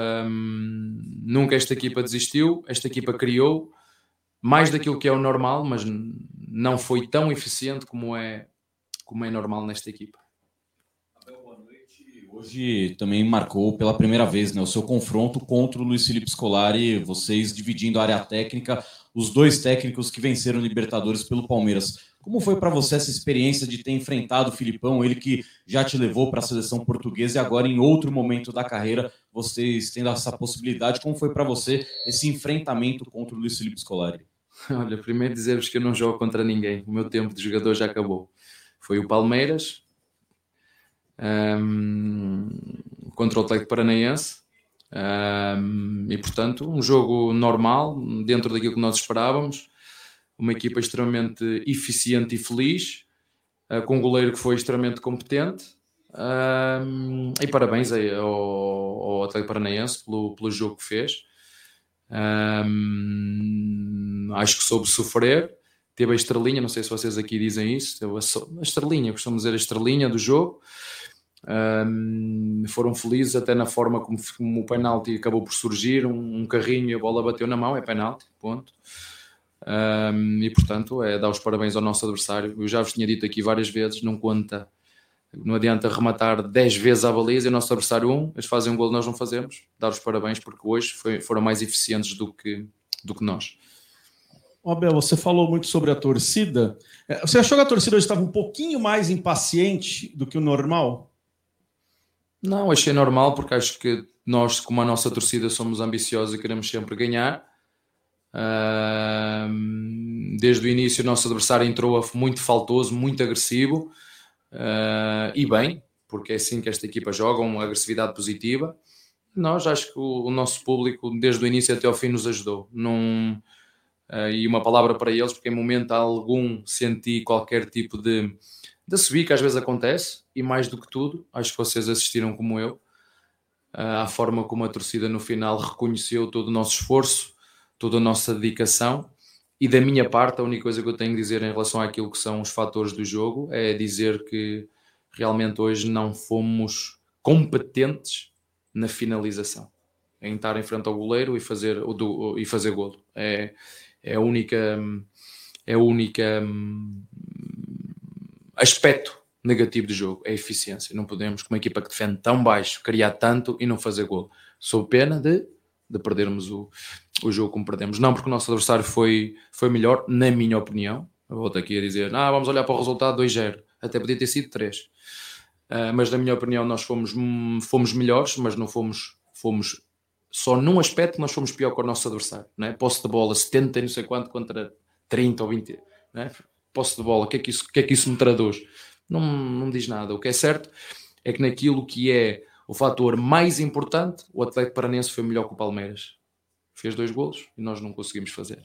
nunca esta equipa desistiu, esta equipa criou mais daquilo que é o normal, mas não foi tão eficiente como é, como é normal nesta equipa. Hoje também marcou pela primeira vez né, o seu confronto contra o Luiz Felipe Scolari, vocês dividindo a área técnica, os dois técnicos que venceram Libertadores pelo Palmeiras. Como foi para você essa experiência de ter enfrentado o Filipão, ele que já te levou para a seleção portuguesa e agora em outro momento da carreira vocês tendo essa possibilidade? Como foi para você esse enfrentamento contra o Luiz Felipe Scolari? [laughs] Olha, primeiro dizer-vos que eu não jogo contra ninguém. O meu tempo de jogador já acabou. Foi o Palmeiras um, contra o Atlético Paranaense. Um, e portanto, um jogo normal, dentro daquilo que nós esperávamos uma equipa extremamente eficiente e feliz, uh, com um goleiro que foi extremamente competente. Um, e parabéns aí ao, ao Atlético Paranaense pelo, pelo jogo que fez. Um, acho que soube sofrer. Teve a estrelinha, não sei se vocês aqui dizem isso. Teve a, a estrelinha, costumo dizer a estrelinha do jogo. Um, foram felizes até na forma como, como o penalti acabou por surgir. Um, um carrinho e a bola bateu na mão, é penalti, ponto. Um, e portanto é dar os parabéns ao nosso adversário. Eu já vos tinha dito aqui várias vezes: não conta, não adianta rematar 10 vezes a baliza e o nosso adversário um, eles fazem um gol, nós não fazemos. Dar os parabéns porque hoje foi, foram mais eficientes do que, do que nós. Abel, você falou muito sobre a torcida. É, você achou que a torcida hoje estava um pouquinho mais impaciente do que o normal? Não, achei normal porque acho que nós, como a nossa torcida, somos ambiciosos e queremos sempre ganhar desde o início, o nosso adversário entrou muito faltoso, muito agressivo uh, e bem, porque é assim que esta equipa joga, uma agressividade positiva. Nós acho que o, o nosso público, desde o início até ao fim, nos ajudou. Num, uh, e uma palavra para eles, porque em momento algum senti qualquer tipo de, de que às vezes acontece, e mais do que tudo, acho que vocês assistiram como eu, uh, à forma como a torcida no final reconheceu todo o nosso esforço, toda a nossa dedicação. E da minha parte, a única coisa que eu tenho a dizer em relação àquilo que são os fatores do jogo é dizer que realmente hoje não fomos competentes na finalização, em estar em frente ao goleiro e fazer, e fazer golo. É, é a única, é única hum, aspecto negativo do jogo, é a eficiência. Não podemos, com uma equipa que defende tão baixo, criar tanto e não fazer golo. Sou pena de de perdermos o, o jogo como perdemos. Não porque o nosso adversário foi, foi melhor, na minha opinião. Volto aqui a dizer, ah, vamos olhar para o resultado 2-0. Até podia ter sido 3. Uh, ah, mas na minha opinião nós fomos, fomos melhores, mas não fomos, fomos só num aspecto nós fomos pior que o nosso adversário. Né? Posse de bola 70 e não sei quanto contra 30 ou 20. Né? Posse de bola, o que, é que, isso, que é que isso me traduz? Não, não diz nada. O que é certo é que naquilo que é o fator mais importante, o Atlético Paranense foi melhor que o Palmeiras. Fez dois golos e nós não conseguimos fazer.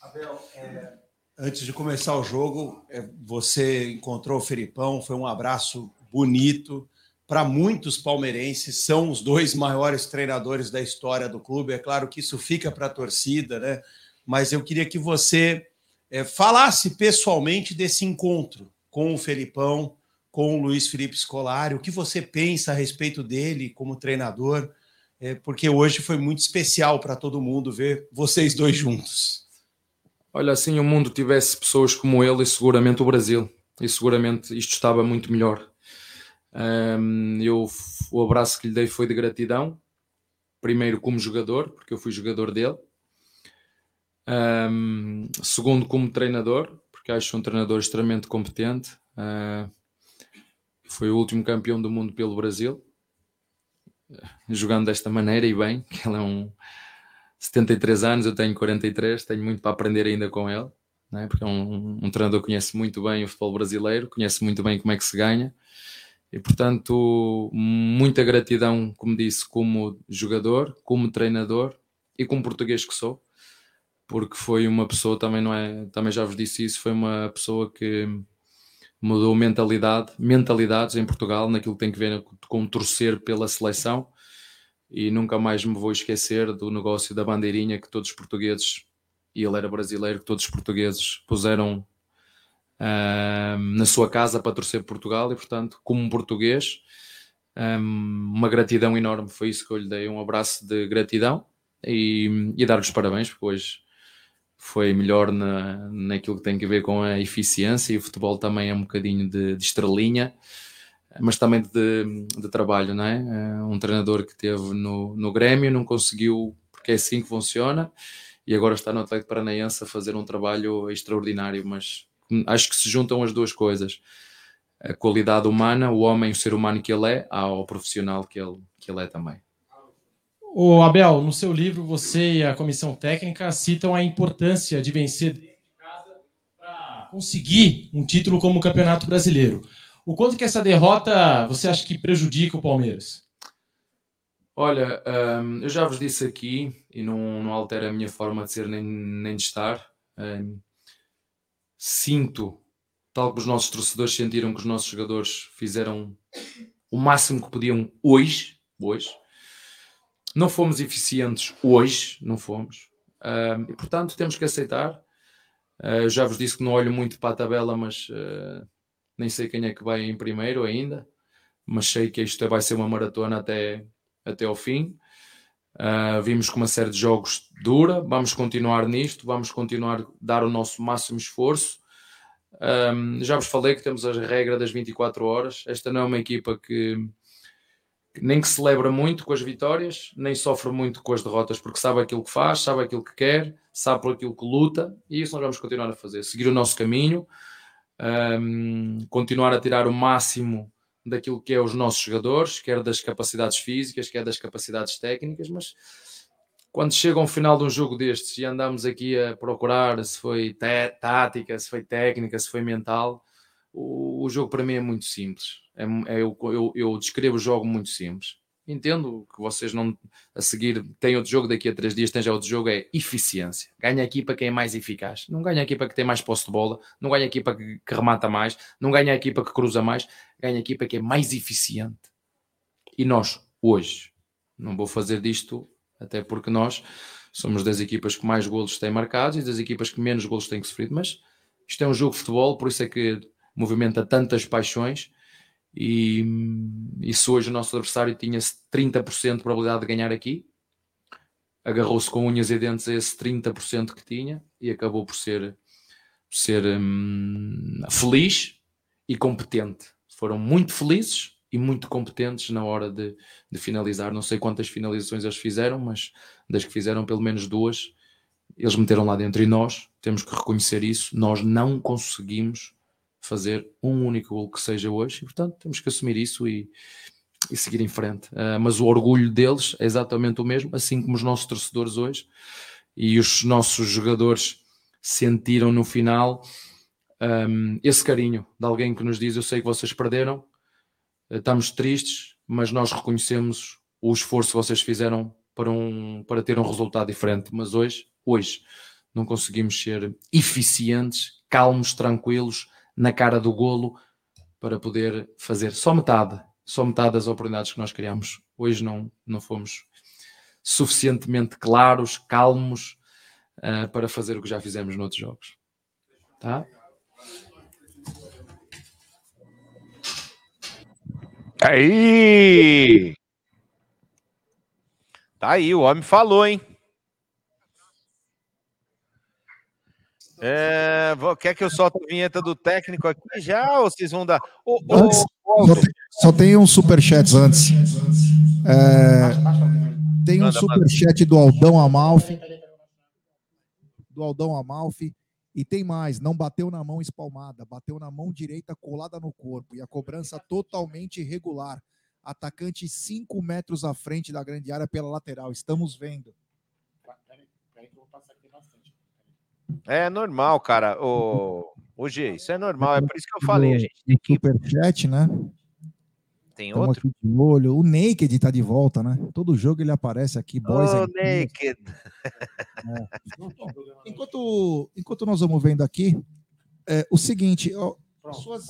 Abel, é, antes de começar o jogo, é, você encontrou o Felipão, foi um abraço bonito. Para muitos palmeirenses, são os dois maiores treinadores da história do clube. É claro que isso fica para a torcida, né? Mas eu queria que você é, falasse pessoalmente desse encontro com o Felipão, com o Luiz Felipe Scolari, o que você pensa a respeito dele como treinador, é, porque hoje foi muito especial para todo mundo ver vocês dois juntos. Olha, assim o mundo tivesse pessoas como ele e seguramente o Brasil, e seguramente isto estava muito melhor. Um, eu, o abraço que lhe dei foi de gratidão, primeiro como jogador, porque eu fui jogador dele, um, segundo como treinador, porque acho um treinador extremamente competente. Uh, foi o último campeão do mundo pelo Brasil, jogando desta maneira e bem, ele é um 73 anos, eu tenho 43, tenho muito para aprender ainda com ele, né? porque é um, um treinador que conhece muito bem o futebol brasileiro, conhece muito bem como é que se ganha, e portanto, muita gratidão, como disse, como jogador, como treinador e como português que sou, porque foi uma pessoa, também não é, também já vos disse isso, foi uma pessoa que mudou mentalidade, mentalidades em Portugal, naquilo que tem que ver com torcer pela seleção, e nunca mais me vou esquecer do negócio da bandeirinha que todos os portugueses, e ele era brasileiro, que todos os portugueses puseram uh, na sua casa para torcer Portugal, e portanto, como português, um, uma gratidão enorme, foi isso que eu lhe dei, um abraço de gratidão, e, e dar-lhes parabéns, porque hoje foi melhor na, naquilo que tem a ver com a eficiência e o futebol também é um bocadinho de, de estrelinha, mas também de, de, trabalho, não é? é? Um treinador que teve no, no Grêmio não conseguiu, porque é assim que funciona, e agora está no Atlético Paranaense a fazer um trabalho extraordinário, mas acho que se juntam as duas coisas. A qualidade humana, o homem, o ser humano que ele é, ao profissional que ele, que ele é também. O Abel, no seu livro, você e a comissão técnica citam a importância de vencer para conseguir um título como o Campeonato Brasileiro. O quanto que essa derrota você acha que prejudica o Palmeiras? Olha, um, eu já vos disse aqui e não, não altera a minha forma de ser nem, nem de estar. Um, sinto, tal que os nossos torcedores sentiram que os nossos jogadores fizeram o máximo que podiam hoje, hoje não fomos eficientes hoje, não fomos. Uh, e portanto temos que aceitar. Uh, já vos disse que não olho muito para a tabela, mas uh, nem sei quem é que vai em primeiro ainda. Mas sei que isto vai ser uma maratona até, até ao fim. Uh, vimos com uma série de jogos dura. Vamos continuar nisto, vamos continuar a dar o nosso máximo esforço. Um, já vos falei que temos a regra das 24 horas. Esta não é uma equipa que nem que celebra muito com as vitórias, nem sofre muito com as derrotas, porque sabe aquilo que faz, sabe aquilo que quer, sabe por aquilo que luta, e isso nós vamos continuar a fazer. Seguir o nosso caminho, um, continuar a tirar o máximo daquilo que é os nossos jogadores, quer das capacidades físicas, quer das capacidades técnicas, mas quando chega ao final de um jogo destes e andamos aqui a procurar se foi tática, se foi técnica, se foi mental, o, o jogo para mim é muito simples eu, eu, eu, descrevo o jogo muito simples. Entendo que vocês não a seguir têm outro jogo daqui a três dias, tem já outro jogo, é eficiência. Ganha a equipa que é mais eficaz. Não ganha a equipa que tem mais posse de bola, não ganha a equipa que, que remata mais, não ganha a equipa que cruza mais, ganha a equipa que é mais eficiente. E nós, hoje, não vou fazer disto, até porque nós somos das equipas que mais golos têm marcados e das equipas que menos golos têm sofrido, mas isto é um jogo de futebol, por isso é que movimenta tantas paixões e, e se hoje o nosso adversário tinha 30% de probabilidade de ganhar aqui, agarrou-se com unhas e dentes a esse 30% que tinha e acabou por ser, ser hum, feliz e competente. Foram muito felizes e muito competentes na hora de, de, finalizar. Não sei quantas finalizações eles fizeram, mas das que fizeram, pelo menos duas, eles meteram lá dentro. E nós temos que reconhecer isso. Nós não conseguimos fazer um único gol que seja hoje, e portanto temos que assumir isso e, e seguir em frente. Uh, mas o orgulho deles é exatamente o mesmo, assim como os nossos torcedores hoje e os nossos jogadores sentiram no final um, esse carinho de alguém que nos diz: Eu sei que vocês perderam, estamos tristes, mas nós reconhecemos o esforço que vocês fizeram para, um, para ter um resultado diferente. Mas hoje, hoje, não conseguimos ser eficientes, calmos, tranquilos, na cara do golo, para poder fazer só metade, só metade das oportunidades que nós criamos. Hoje não, não fomos suficientemente claros, calmos, uh, para fazer o que já fizemos noutros jogos. Tá? Aí! Tá aí, o homem falou, hein? É, quer que eu solte a vinheta do técnico aqui já ou vocês vão dar? Antes, só, tem, só tem um superchat antes. É, tem um superchat do Aldão Amalfi. Do Aldão Amalfi. E tem mais, não bateu na mão espalmada, bateu na mão direita colada no corpo. E a cobrança totalmente irregular. Atacante 5 metros à frente da grande área pela lateral. Estamos vendo. É normal, cara. O, o G, isso é normal. É por isso que eu falei. A gente No superchat, né? tem Estamos outro. de olho. O Naked tá de volta, né? Todo jogo ele aparece aqui. Boys Girls. Naked. Enquanto, enquanto nós vamos vendo aqui, é, o seguinte, ó, suas...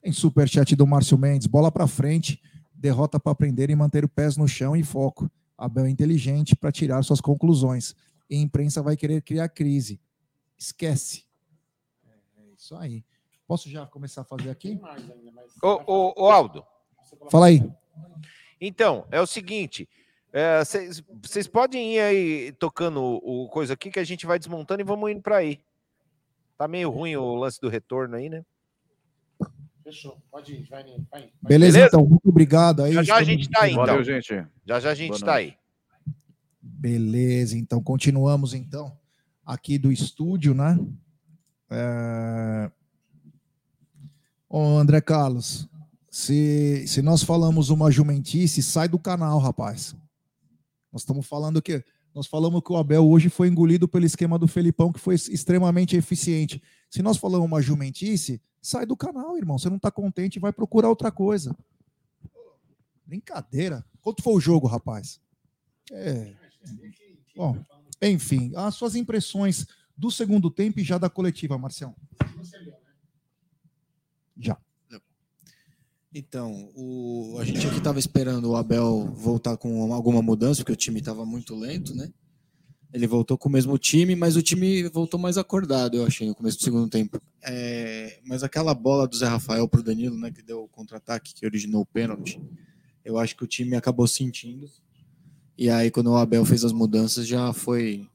tem superchat do Márcio Mendes, bola para frente, derrota para aprender e manter o pés no chão e foco. Abel é inteligente para tirar suas conclusões. E a imprensa vai querer criar crise. Esquece. É isso aí. Posso já começar a fazer aqui? Ô, Aldo. Fala aí. Então, é o seguinte. é, Vocês podem ir aí tocando o, o coisa aqui que a gente vai desmontando e vamos indo para aí. Tá meio ruim o lance do retorno aí, né? Fechou. Pode ir, vai, Nino, vai. Beleza, Beleza? então. Muito obrigado. Aí Já já a gente tá aí, então. Valeu, gente. Já já a gente Boa tá noite. aí. Beleza, então continuamos então aqui do estúdio, né? É... Ô, André Carlos, se, se nós falamos uma jumentice, sai do canal, rapaz. Nós estamos falando que nós falamos que o Abel hoje foi engolido pelo esquema do Felipão, que foi extremamente eficiente. Se nós falamos uma jumentice, sai do canal, irmão. Você não está contente, vai procurar outra coisa. Brincadeira. Quanto foi o jogo, rapaz? É. Bom, enfim, as suas impressões do segundo tempo e já da coletiva, Marcião. Já. Então, o, a gente aqui estava esperando o Abel voltar com alguma mudança, porque o time estava muito lento, né? Ele voltou com o mesmo time, mas o time voltou mais acordado, eu achei, no começo do segundo tempo. É, mas aquela bola do Zé Rafael para o Danilo, né, que deu o contra-ataque, que originou o pênalti, eu acho que o time acabou sentindo. E aí, quando o Abel fez as mudanças, já foi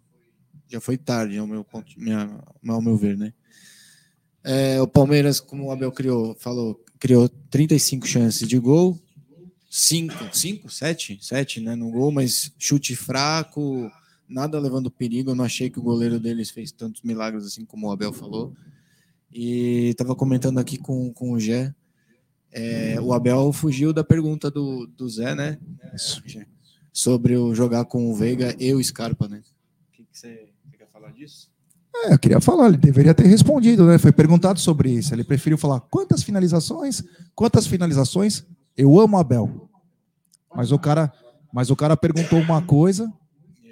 já foi tarde, ao meu, ponto, minha, ao meu ver, né? É, o Palmeiras, como o Abel criou, falou, criou 35 chances de gol, 5, 5, 7, 7, né, no gol, mas chute fraco, nada levando perigo. Eu não achei que o goleiro deles fez tantos milagres assim como o Abel falou. E estava comentando aqui com, com o Gé, é, o Abel fugiu da pergunta do, do Zé, né? Gé, Sobre o jogar com o Veiga e o Scarpa, né? O que, que você, você quer falar disso? É, eu queria falar, ele deveria ter respondido, né? Foi perguntado sobre isso. Ele preferiu falar quantas finalizações? Quantas finalizações? Eu amo Abel. Mas o cara, mas o cara perguntou uma coisa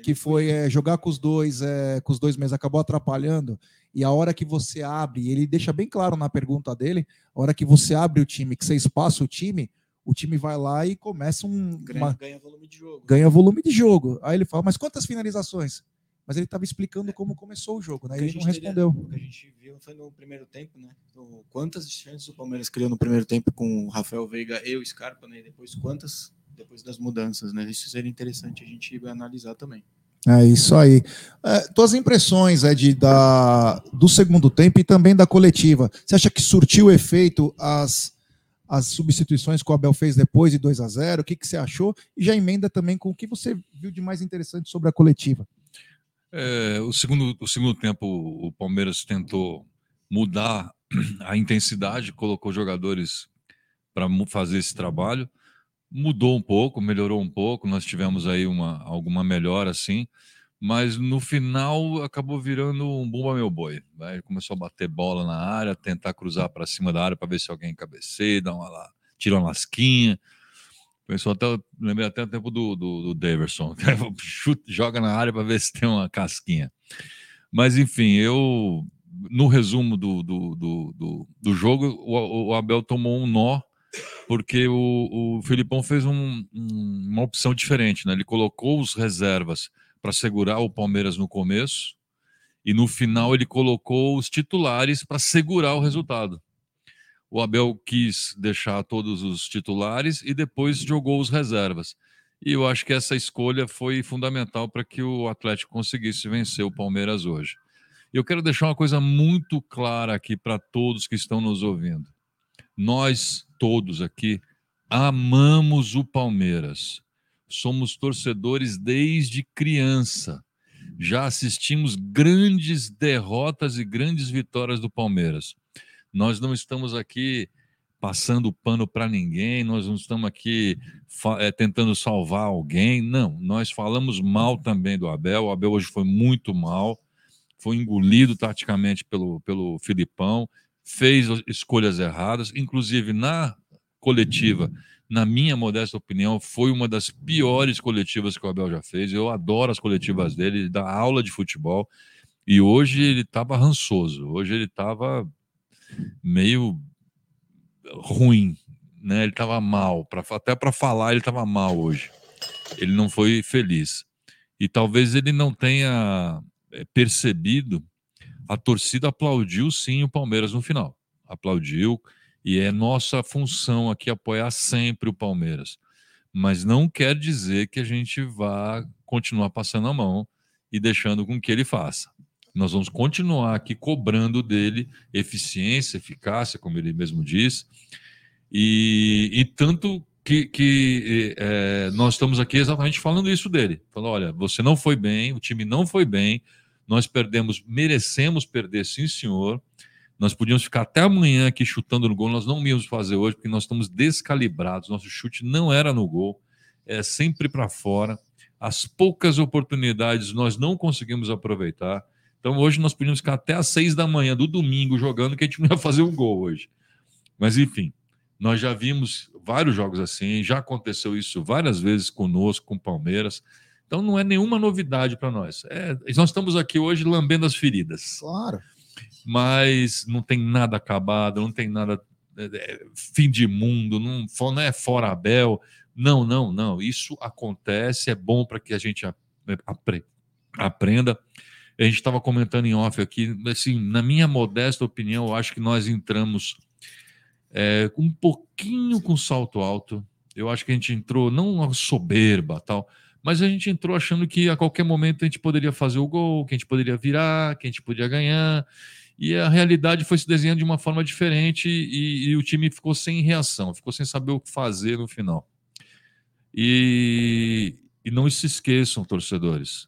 que foi é, jogar com os dois, é, com os dois meses acabou atrapalhando. E a hora que você abre, ele deixa bem claro na pergunta dele, a hora que você abre o time, que você espaça o time, o time vai lá e começa um Ganha, uma- ganha volume de jogo. ganha volume de jogo. Aí ele fala, mas quantas finalizações? Mas ele estava explicando como começou o jogo, né? O Ele não gente teria- respondeu. O que a gente viu foi no primeiro tempo, né? O- Quantas chances o Palmeiras criou no primeiro tempo com o Rafael Veiga e o Scarpa, né? E depois quantas depois das mudanças, né? Isso seria interessante a gente analisar também. É isso aí. É, tuas impressões, Ed, da, do segundo tempo e também da coletiva. Você acha que surtiu efeito as, as substituições que o Abel fez depois de 2 a 0 O que, que você achou? E já emenda também com o que você viu de mais interessante sobre a coletiva. É, o, segundo, o segundo tempo, o Palmeiras tentou mudar a intensidade, colocou jogadores para fazer esse trabalho. Mudou um pouco, melhorou um pouco. Nós tivemos aí uma, alguma melhora, assim, mas no final acabou virando um bomba meu boi. Né? Começou a bater bola na área, tentar cruzar para cima da área para ver se alguém cabeceia, dá uma, lá- tira uma lasquinha. Pensou até, lembrei até o tempo do, do, do Daverson. [laughs] Chuta, joga na área para ver se tem uma casquinha. Mas, enfim, eu, no resumo do, do, do, do, do jogo, o, o, Abel tomou um nó, porque o, o Filipão fez um, um, uma opção diferente. Né? Ele colocou os reservas para segurar o Palmeiras no começo, e no final ele colocou os titulares para segurar o resultado o Abel quis deixar todos os titulares e depois jogou os reservas. E eu acho que essa escolha foi fundamental para que o Atlético conseguisse vencer o Palmeiras hoje. Eu quero deixar uma coisa muito clara aqui para todos que estão nos ouvindo. Nós todos aqui amamos o Palmeiras. Somos torcedores desde criança. Já assistimos grandes derrotas e grandes vitórias do Palmeiras. Nós não estamos aqui passando pano para ninguém, nós não estamos aqui é, tentando salvar alguém, não. Nós falamos mal também do Abel. O Abel hoje foi muito mal, foi engolido taticamente pelo, pelo Filipão, fez escolhas erradas, inclusive na coletiva. Na minha modesta opinião, foi uma das piores coletivas que o Abel já fez. Eu adoro as coletivas dele, ele dá aula de futebol. E hoje ele estava rançoso, hoje ele estava meio ruim, né? Ele estava mal, pra, até para falar ele estava mal hoje. Ele não foi feliz. E talvez ele não tenha eh, percebido, a torcida aplaudiu sim o Palmeiras no final. Aplaudiu, e é nossa função aqui apoiar sempre o Palmeiras. Mas não quer dizer que a gente vá continuar passando a mão e deixando com que ele faça. Nós vamos continuar aqui cobrando dele eficiência, eficácia, como ele mesmo diz, e, e tanto que, que é, nós estamos aqui exatamente falando isso dele. Falando, olha, você não foi bem, o time não foi bem, nós perdemos, merecemos perder, sim, senhor. Nós podíamos ficar até amanhã aqui chutando no gol, nós não íamos fazer hoje, porque nós estamos descalibrados, nosso chute não era no gol, é sempre para fora. As poucas oportunidades nós não conseguimos aproveitar. Então hoje nós podíamos ficar até às seis da manhã do domingo jogando, que a gente não ia fazer um gol hoje. Mas enfim, nós já vimos vários jogos assim, já aconteceu isso várias vezes conosco, com o Palmeiras. Então não é nenhuma novidade para nós. É, nós estamos aqui hoje lambendo as feridas. Claro. Mas não tem nada acabado, não tem nada é, é fim de mundo, não, não é fora Abel. Não, não, não. Isso acontece, é bom para que a gente aprenda. A gente estava comentando em off aqui, assim, na minha modesta opinião, eu acho que nós entramos é, um pouquinho com salto alto. Eu acho que a gente entrou, não soberba tal, mas a gente entrou achando que a qualquer momento a gente poderia fazer o gol, que a gente poderia virar, que a gente podia ganhar. E a realidade foi se desenhando de uma forma diferente e, e o time ficou sem reação, ficou sem saber o que fazer no final. E, e não se esqueçam, torcedores,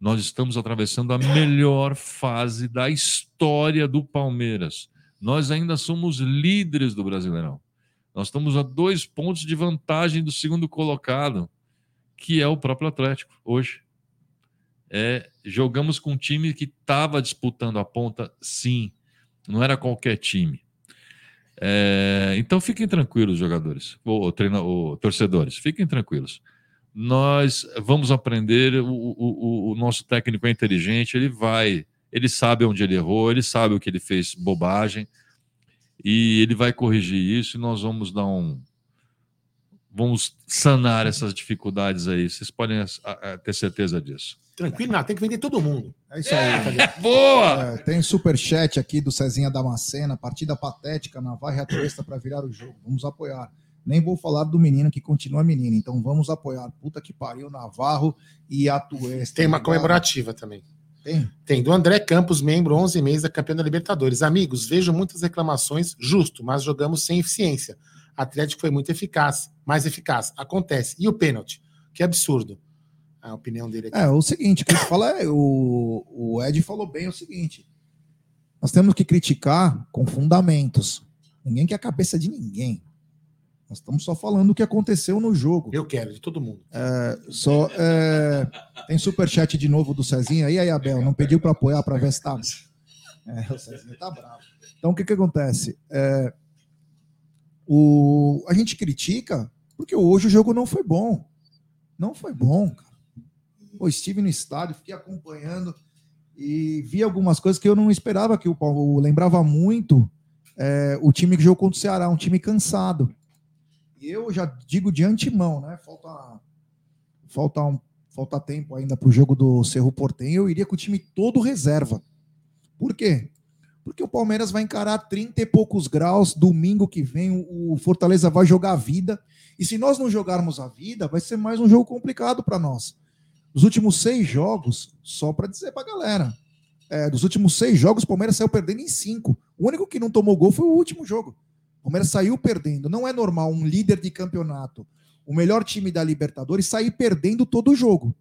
nós estamos atravessando a melhor fase da história do Palmeiras. Nós ainda somos líderes do Brasileirão. Nós estamos a dois pontos de vantagem do segundo colocado, que é o próprio Atlético, hoje. É, jogamos com um time que estava disputando a ponta, sim. Não era qualquer time. É, então fiquem tranquilos, jogadores, ou, treino, ou torcedores, fiquem tranquilos nós vamos aprender. O, o, o, nosso técnico é inteligente, ele vai, ele sabe onde ele errou, ele sabe o que ele fez bobagem e ele vai corrigir isso. E nós vamos dar um, vamos sanar essas dificuldades aí. Vocês podem ter certeza disso. Tranquilo, não, tem que vender todo mundo. É isso aí. É, boa! É, tem super chat aqui do Cezinha Damascena, partida patética, Navarra e Atuesta para virar o jogo. Vamos apoiar. Nem vou falar do menino que continua menino. Então vamos apoiar. Puta que pariu, Navarro e Atuesta. Tem uma comemorativa também. Tem? Tem, do André Campos, membro 11 meses da campeã da Libertadores. Amigos, vejo muitas reclamações, justo, mas jogamos sem eficiência. Atlético foi muito eficaz, mais eficaz. Acontece. E o pênalti? Que absurdo. A opinião dele aqui. É, o seguinte, o que fala é, o, o Ed falou bem o seguinte, nós temos que criticar com fundamentos. Ninguém quer a cabeça de ninguém. Nós estamos só falando o que aconteceu no jogo. Eu quero, de todo mundo. É, só, é, tem superchat de novo do Cezinha. aí, Abel, não pediu para apoiar para ver se tá... É, o Cezinha tá bravo. Então, o que, que acontece? É, o, a gente critica Porque hoje o jogo não foi bom. Não foi bom, cara. Pô, estive no estádio, fiquei acompanhando e vi algumas coisas que eu não esperava que o Paulo lembrava muito é, o time que jogou contra o Ceará, um time cansado. E eu já digo de antemão, né? Falta, falta, um, falta tempo ainda para o jogo do Cerro Portenho. Eu iria com o time todo reserva. Por quê? Porque o Palmeiras vai encarar 30 e poucos graus domingo que vem. O Fortaleza vai jogar a vida. E se nós não jogarmos a vida, vai ser mais um jogo complicado para nós. Os últimos seis jogos, só para dizer para a galera, é, dos últimos seis jogos, o Palmeiras saiu perdendo em cinco. O único que não tomou gol foi o último jogo. O Palmeiras saiu perdendo. Não é normal um líder de campeonato, o melhor time da Libertadores, sair perdendo todo o jogo.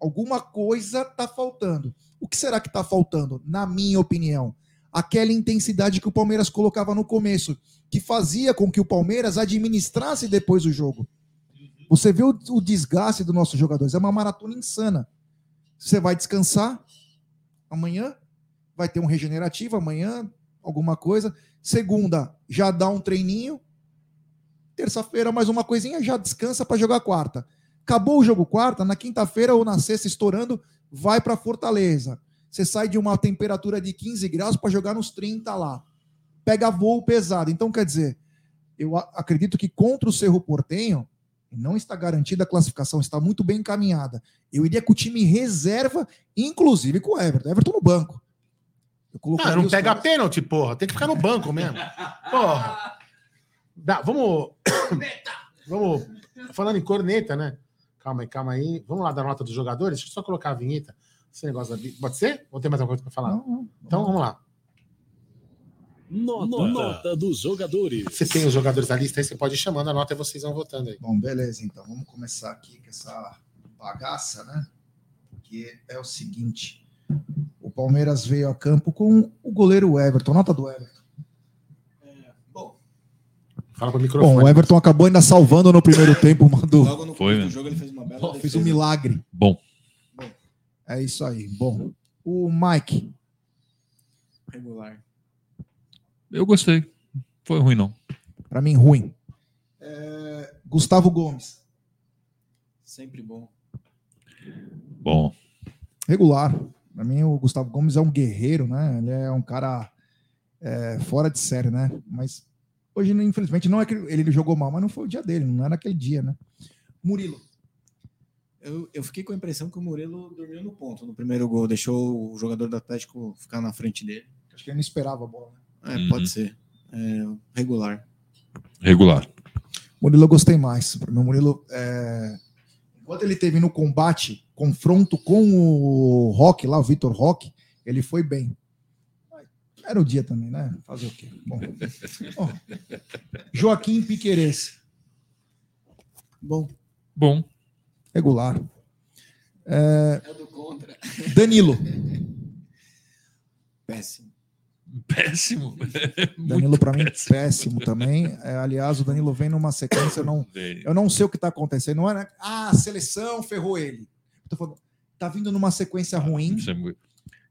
Alguma coisa está faltando. O que será que está faltando? Na minha opinião, aquela intensidade que o Palmeiras colocava no começo, que fazia com que o Palmeiras administrasse depois o jogo. Você vê o, o desgaste dos nossos jogadores, é uma maratona insana. Você vai descansar amanhã, vai ter um regenerativo amanhã, alguma coisa. Segunda, já dá um treininho. Terça-feira, mais uma coisinha, já descansa para jogar quarta. Acabou o jogo quarta, na quinta-feira ou na sexta, estourando, vai para Fortaleza. Você sai de uma temperatura de 15 graus para jogar nos 30 lá. Pega voo pesado. Então, quer dizer, eu acredito que contra o Cerro Portenho, não está garantida a classificação, está muito bem encaminhada. Eu iria com o time reserva, inclusive com o Everton. Everton no banco. Eu ah, não pega caras... pênalti, porra. Tem que ficar no banco mesmo. Porra. Dá, vamos. vamos. Falando em corneta, né? Calma aí, calma aí. Vamos lá dar nota dos jogadores? Deixa eu só colocar a vinheta. Esse negócio da... Pode ser? Ou tem mais alguma coisa para falar? Não, não, então vamos lá. Nota, nota, dos jogadores. Você tem os jogadores da lista aí, você pode ir chamando a nota e vocês vão votando aí. Bom, beleza, então. Vamos começar aqui com essa bagaça, né? Que é o seguinte: o Palmeiras veio a campo com o goleiro Everton. Nota do Everton. É, bom. Fala para o microfone. Bom, o Everton acabou ainda salvando no primeiro tempo. Mandou. Logo no Foi, jogo ele fez uma bela. fez um milagre. Bom. É isso aí. Bom, o Mike. Regular. Eu gostei. Foi ruim, não. Para mim, ruim. É... Gustavo Gomes. Sempre bom. Bom. Regular. Para mim, o Gustavo Gomes é um guerreiro, né? Ele é um cara é, fora de série, né? Mas hoje, infelizmente, não é que ele jogou mal, mas não foi o dia dele, não era aquele dia, né? Murilo eu, eu fiquei com a impressão que o Murilo dormiu no ponto no primeiro gol, deixou o jogador do Atlético ficar na frente dele. Acho que ele não esperava a bola. Né? É, uhum. pode ser. É, regular. Regular. Murilo eu gostei mais. Para mim, o Murilo, é... enquanto ele teve no combate, confronto com o Rock, lá, o Vitor Rock, ele foi bem. Era o dia também, né? Fazer o quê? Bom. oh. Joaquim Piqueires. Bom. Bom regular. É... é do contra. Danilo. Péssimo. Péssimo. [laughs] Danilo, para mim, péssimo também. É, aliás, o Danilo vem numa sequência, eu não, eu não sei o que está acontecendo. Não é, né? Ah, a seleção ferrou ele. Falando, tá vindo numa sequência ah, ruim. É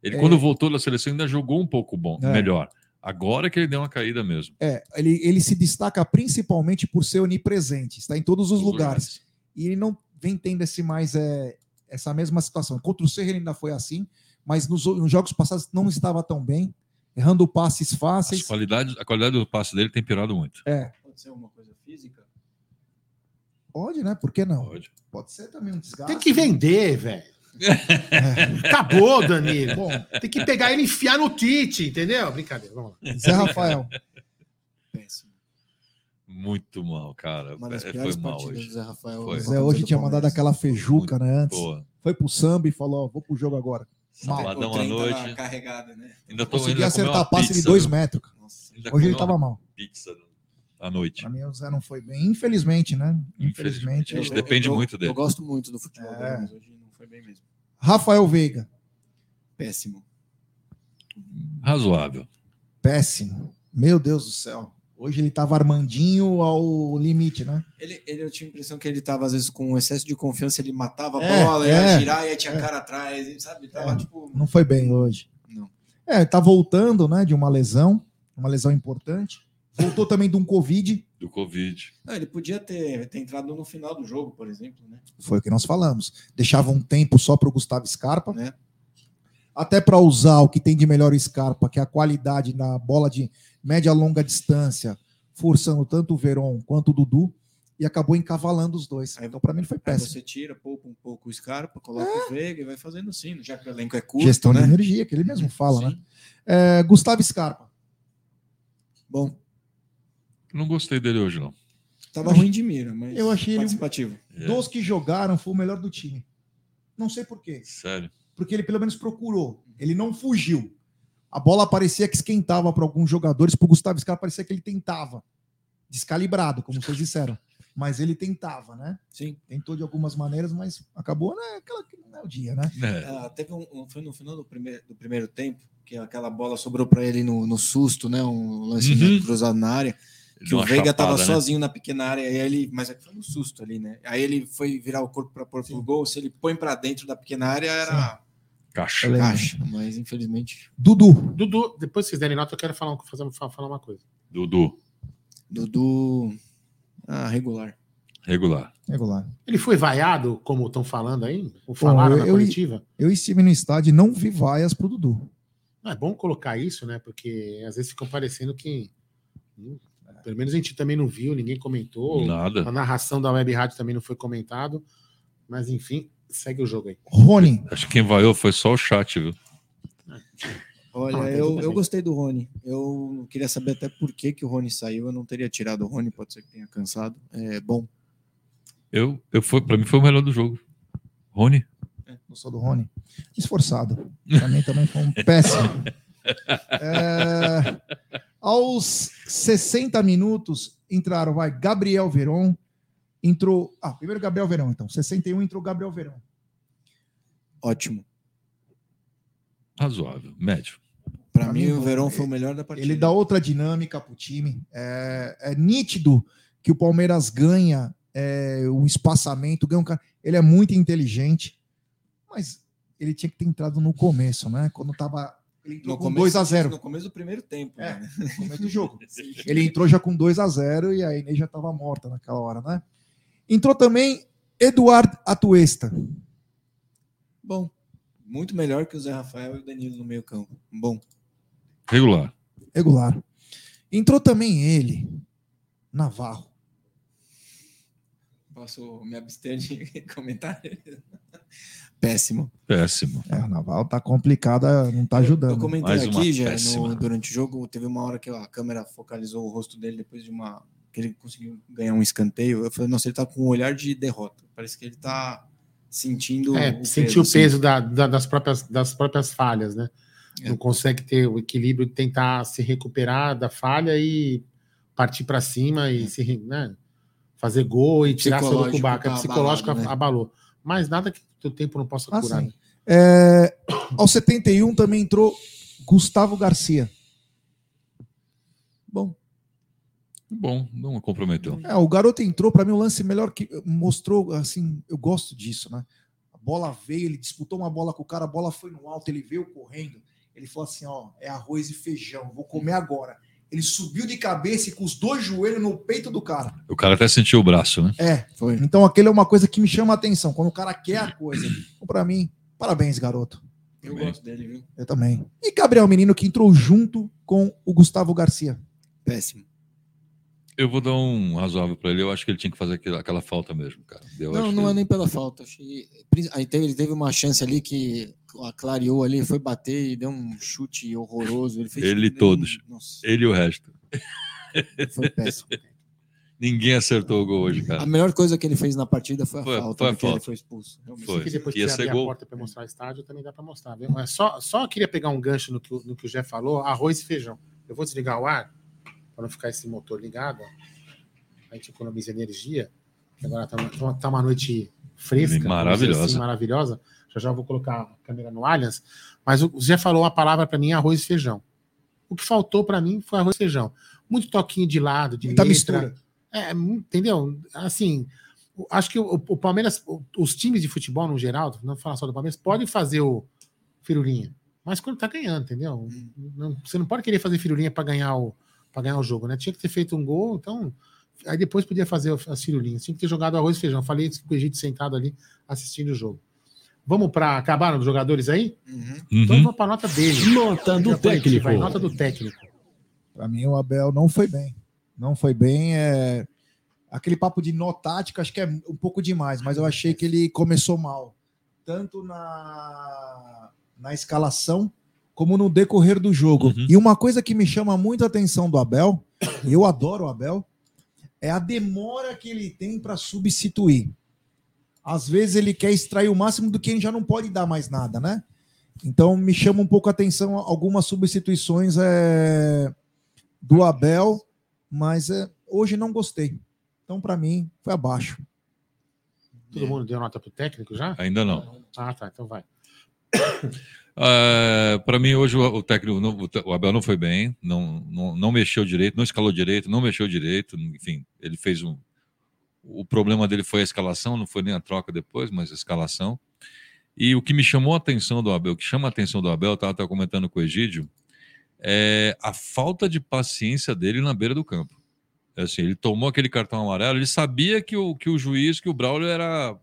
ele, é... quando voltou da seleção, ainda jogou um pouco bom, é. melhor. Agora que ele deu uma caída mesmo. É, ele, ele se destaca principalmente por ser onipresente, está em todos os, lugares. lugares. E ele não vem tendo esse mais é, essa mesma situação. Contra o Cerro ele ainda foi assim, mas nos, nos, jogos passados não estava tão bem, errando passes fáceis. Qualidade, a qualidade do passe dele tem piorado muito. É. Pode ser uma coisa física? Pode, né? Por que não? Pode. Pode ser também um desgaste. Tem que vender, velho. É. [laughs] Acabou, Danilo. Bom, tem que pegar ele e enfiar no kit, entendeu? Brincadeira, vamos lá. Zé Rafael. Muito mal, cara. Uma das é, foi mal hoje. Zé Rafael. Foi. Zé hoje tinha mandado aquela feijuca, Muito né? Antes. Boa. Foi pro samba e falou: ó, vou pro jogo agora. Sabadão à noite. Carregada, né? Ainda tô, Consegui ainda acertar passe de dois metros. Nossa, hoje ele tava mal. Pizza à noite. Pra mim o Zé não foi bem. Infelizmente, né? Infelizmente. Infelizmente depende eu, muito dele. Eu gosto muito do futebol, é. mas hoje não foi bem mesmo. Rafael Veiga. Péssimo. Razoável. Péssimo. Meu Deus do céu. Hoje ele estava armandinho ao limite, né? Ele, ele, eu tinha a impressão que ele estava, às vezes, com excesso de confiança, ele matava a é, bola, é, ia girar, ia tinha é. cara atrás, sabe? Tava, é, tipo... Não foi bem hoje. Não. É, tá voltando, né, de uma lesão, uma lesão importante. Voltou também de um Covid. Do Covid. Não, ele podia ter, ter entrado no final do jogo, por exemplo, né? Foi o que nós falamos. Deixava um tempo só para o Gustavo Scarpa. Né? Até para usar o que tem de melhor o Scarpa, que é a qualidade na bola de média longa distância, forçando tanto o Veron quanto o Dudu, e acabou encavalando os dois. então, para mim, foi Aí péssimo. você tira, poupa um pouco o Scarpa, coloca o Veiga e vai fazendo assim, já que o elenco é curto, Gestão né? de energia, que ele mesmo fala, né? É, Gustavo Scarpa. Bom. Não gostei dele hoje, não. Tava ruim de mira, mas Eu achei ele participativo. Dos que jogaram, foi o melhor do time. Não sei por quê. Sério. Porque ele pelo menos procurou. Ele não fugiu. A bola parecia que esquentava para alguns jogadores. Para o Gustavo Scarpa parecia que ele tentava. Descalibrado, como vocês disseram. Mas ele tentava, né? Sim. Tentou de algumas maneiras, mas acabou, né? Aquela que não é o dia, né? Ah, teve um, um- foi no final do primeiro, do primeiro tempo que aquela bola sobrou para ele no, no susto, né? Um lance né, Uhum. cruzado na área. Que o Veiga tava chapada, né? sozinho na pequena área, e aí ele, mas é que foi no susto ali, né? Aí ele foi virar o corpo para pôr pro gol. Se ele põe para dentro da pequena área, era caixa. Eu lembro. caixa. Mas infelizmente. Dudu. Dudu, depois que vocês derem nota, eu quero falar, fazer, falar uma coisa. Dudu. Dudu. Ah, regular. Regular. Regular. Ele foi vaiado, como estão falando aí? Ou falaram Bom, na eu, coletiva? eu estive no estádio e não vi vaias pro Dudu. Não, é bom colocar isso, né? Porque às vezes ficam parecendo que. hum, Pelo menos a gente também não viu, ninguém comentou. Nada. A narração da Web Rádio também não foi comentado. Mas enfim, segue o jogo aí. Rony. Acho que quem vaiou foi só o chat, viu? Olha, Ah, eu, eu bem. gostei do Rony. Eu queria saber até por que, que o Rony saiu. Eu não teria tirado o Rony, pode ser que tenha cansado. É bom. Eu, eu foi, pra mim foi o melhor do jogo. Rony? Gostou do Rony? Esforçado. Pra mim também foi um péssimo. [laughs] É, aos 60 minutos entraram, vai, Gabriel Veron. Entrou. Ah, primeiro Gabriel Verão, então. 61 entrou Gabriel Verão. Ótimo. Razoável. Médio. Para mim, mim, o Verão foi o melhor da partida. Ele dá outra dinâmica pro time. É, é nítido que o Palmeiras ganha é, um espaçamento, ganha um cara. Ele é muito inteligente, mas ele tinha que ter entrado no começo, né? Quando tava. Ele entrou No com começo, 2 a 0 No começo do primeiro tempo. É, né? no começo do jogo. [laughs] Ele entrou já com 2 a 0 e a Inês já estava morta naquela hora, né? Entrou também Eduardo Atuesta. Bom. Muito melhor que o Zé Rafael e o Danilo no meio campo. Bom. Regular. Regular. Entrou também ele, Navarro. Posso me abster de [laughs] comentar? Péssimo. Péssimo. É, o Navarro tá complicada, não tá ajudando. Eu comentei Mais uma aqui já no- durante o jogo, teve uma hora que a câmera focalizou o rosto dele depois de uma que ele conseguiu ganhar um escanteio. Eu falei, nossa, ele tá com um olhar de derrota. Parece que ele tá sentindo É, o sentir o assim. peso da- da- das, próprias, das próprias falhas, né? É. Não consegue ter o equilíbrio de tentar se recuperar da falha e partir para cima e se, re- né? fazer gol e tirar seu cubaca. tá psicológico abalado, né? abalou. Mas nada que o tempo não possa Ah, curar. né? É, aos 71 também entrou Gustavo Garcia. Bom, Bom, não comprometeu. é, o garoto entrou, para mim, o lance melhor que mostrou, assim, eu gosto disso, né? A bola veio, ele disputou uma bola com o cara, a bola foi no alto, ele veio correndo. Ele falou assim: ó, é arroz e feijão, vou comer agora. Ele subiu de cabeça e com os dois joelhos no peito do cara. O cara até sentiu o braço, né? É, Foi. então aquele é uma coisa que me chama a atenção, quando o cara quer a coisa. Então, para mim, parabéns, garoto. Eu Também. gosto dele, viu? Eu também. E Gabriel Menino, que entrou junto com o Gustavo Garcia. Péssimo. Eu vou dar um razoável pra ele. Eu acho que ele tinha que fazer aquela, aquela falta mesmo, cara. Eu não, acho não que- é nem pela falta. Achei... Aí teve, ele teve uma chance ali que clareou ali, foi bater e deu um chute horroroso. Ele fez Ele e um- todos. Nossa, Ele e o resto. [laughs] foi péssimo. Ninguém acertou o gol hoje, A cara. melhor coisa que ele fez na partida foi a Foi- falta, foi a porque ele falta. foi expulso. realmente. Foi. Que depois Ia que ser abrir a porta para mostrar o estádio, também dá para mostrar. Viu? É só, só queria pegar um gancho no que, o- no que o Jé falou: arroz e feijão. Eu vou desligar o ar para não ficar esse motor ligado. ó. A gente economiza energia. Agora tá, tá uma noite fresca, Maravilhosa. assim, maravilhosa. Já já vou colocar a câmera no Allianz. Mas o Zé falou a palavra para mim: arroz e feijão. O que faltou para mim foi arroz e feijão. Muito toquinho de lado, de Muita letra. mistura. É, entendeu? Assim, acho que o, o Palmeiras, os times de futebol no geral, não falar só do Palmeiras, podem fazer o firulinha, mas quando tá ganhando, entendeu? Não- você não pode querer fazer firulinha para ganhar o para ganhar o jogo, né? Tinha que ter feito um gol, então. Aí depois podia fazer as firulinhas. Tinha que ter jogado arroz e feijão. Falei isso com o Egito sentado ali assistindo o jogo. Vamos para. Acabaram os jogadores aí? Então Uhum. vamos para a nota dele. Nota do técnico. vai, nota do técnico. Para mim, o Abel não foi bem. Não foi bem. É... Aquele papo de nó tático, acho que é um pouco demais, mas eu achei que ele começou mal. Tanto na, na escalação, como no decorrer do jogo. E uma coisa que me chama muito a atenção do Abel, e eu adoro o Abel, é a demora que ele tem para substituir. Às vezes ele quer extrair o máximo do que ele já não pode dar mais nada, né? Então me chama um pouco a atenção algumas substituições é, do Abel, mas é, hoje não gostei. Então, para mim, foi abaixo. Todo mundo deu nota pro técnico já? Ainda não. Ah, tá. Então vai. Para mim, hoje o, o técnico, não- o Abel não foi bem, não, não, não mexeu direito, não escalou direito, não mexeu direito, enfim, ele fez um. O problema dele foi a escalação, não foi nem a troca depois, mas a escalação. E o que me chamou a atenção do Abel, o que chama a atenção do Abel, estava comentando com o Egídio, é a falta de paciência dele na beira do campo. É Assim, ele tomou aquele cartão amarelo, ele sabia que o, que o juiz, que o Braulio era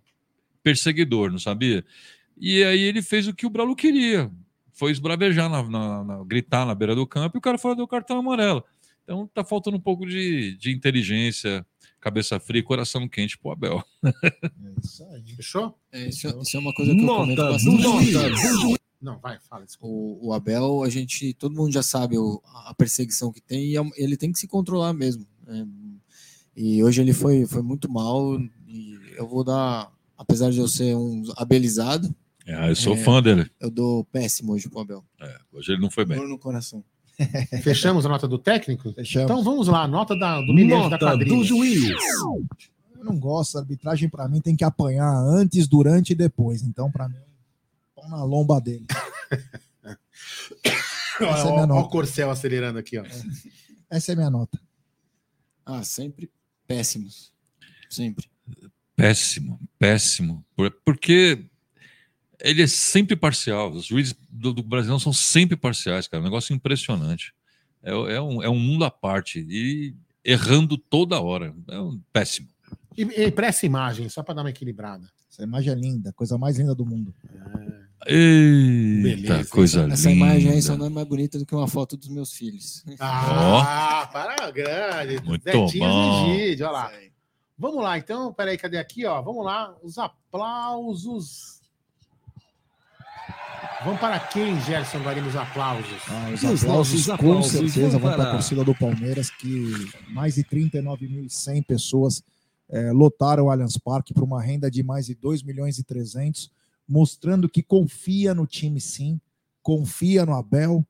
perseguidor, não sabia? E aí ele fez o que o Braulio queria, foi esbravejar, na, na- na- gritar na beira do campo e o cara falou deu cartão amarelo. Então tá faltando um pouco de, de inteligência, cabeça fria e coração quente pro Abel. Fechou? É, isso, isso é uma coisa que eu Nota comento do bastante. Não, vai, fala. O, o Abel, a gente, todo mundo já sabe o- a perseguição que tem e é- ele tem que se controlar mesmo. né? E hoje ele foi, foi muito mal e eu vou dar, apesar de eu ser um abelizado, Ah, eu sou é, fã dele. eu dou péssimo hoje pro Abel. É, hoje ele não foi bem. Dor no coração. [laughs] Fechamos a nota do técnico? Fechamos. Então vamos lá, nota da, do Mineiro da Nota quadrilha. do juiz. Eu não gosto, a arbitragem para mim tem que apanhar antes, durante e depois. Então, para mim, pão na lomba dele. [coughs] Olha, Essa é ó nota. o Corcel acelerando aqui, ó. Essa é minha nota. Ah, sempre péssimos. Sempre. Péssimo, péssimo. Por- Porque ele é sempre parcial. Os juízes do, do Brasil são sempre parciais, cara. Um negócio impressionante. É, é um, é um mundo à parte. E errando toda hora. É um péssimo. E, e pra essa imagem, só para dar uma equilibrada. Essa imagem é linda, coisa mais linda do mundo. Eita, Beleza, coisa Essa, linda. essa imagem aí só não é mais bonita do que uma foto dos meus filhos. Ah, para grande. Muito Zetinho bom. Egídio, olha lá. Vamos lá, então. Peraí, cadê aqui, ó? Vamos lá. Os aplausos. Vamos para quem, Gerson Guarino, os aplausos? Ah, os Os aplausos, nossos com aplausos certeza vão vão para a para- torcida do Palmeiras, que mais de 39.100 pessoas eh, lotaram o Allianz Parque para uma renda de mais de 2 milhões e 300, mostrando que confia no time sim, confia no Abel.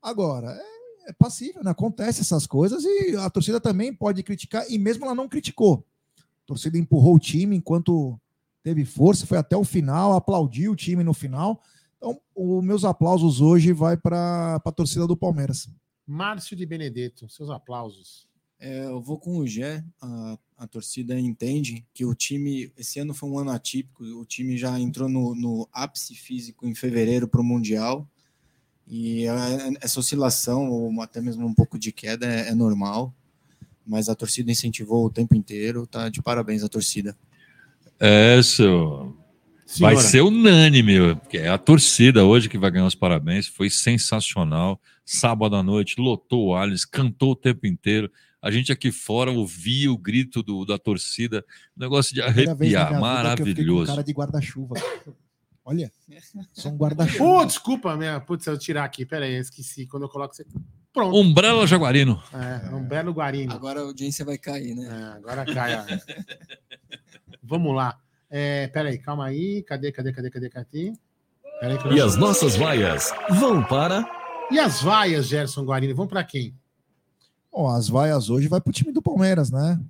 Agora, é, é passível, né? acontece essas coisas e a torcida também pode criticar, e mesmo ela não criticou. A torcida empurrou o time enquanto teve força, foi até o final, aplaudiu o time no final. Então, os meus aplausos hoje vai para a torcida do Palmeiras. Márcio de Benedetto, seus aplausos. É, eu vou com o Gé. A, a torcida entende que o time. Esse ano foi um ano atípico. O time já entrou no, no ápice físico em fevereiro para o Mundial. E a- essa oscilação, ou até mesmo um pouco de queda, é, é normal. Mas a torcida incentivou o tempo inteiro. Tá de parabéns a torcida. É, seu. Vai Senhora. ser unânime, porque é a torcida hoje que vai ganhar os parabéns. Foi sensacional. Sábado à noite, lotou o Allianz, cantou o tempo inteiro. A gente aqui fora ouvia o grito do, da torcida, negócio de arrepiar, maravilhoso. cara de guarda-chuva. Olha, sou um guarda-chuva. Ô, desculpa, minha. Putz, eu tirar aqui. Pera aí, eu esqueci. Quando eu coloco. Você... Pronto. Umbrella Jaguarino. É, um belo guarino. Agora a audiência vai cair, né? É, agora cai. ó. Vamos lá. É, pera aí, calma aí. Cadê, cadê, cadê, cadê, cadê? Pera aí que eu- E as nossas vaias vão para. E as vaias, Gerson Guarino, vão para quem? Bom, as vaias hoje vai para o time do Palmeiras, né?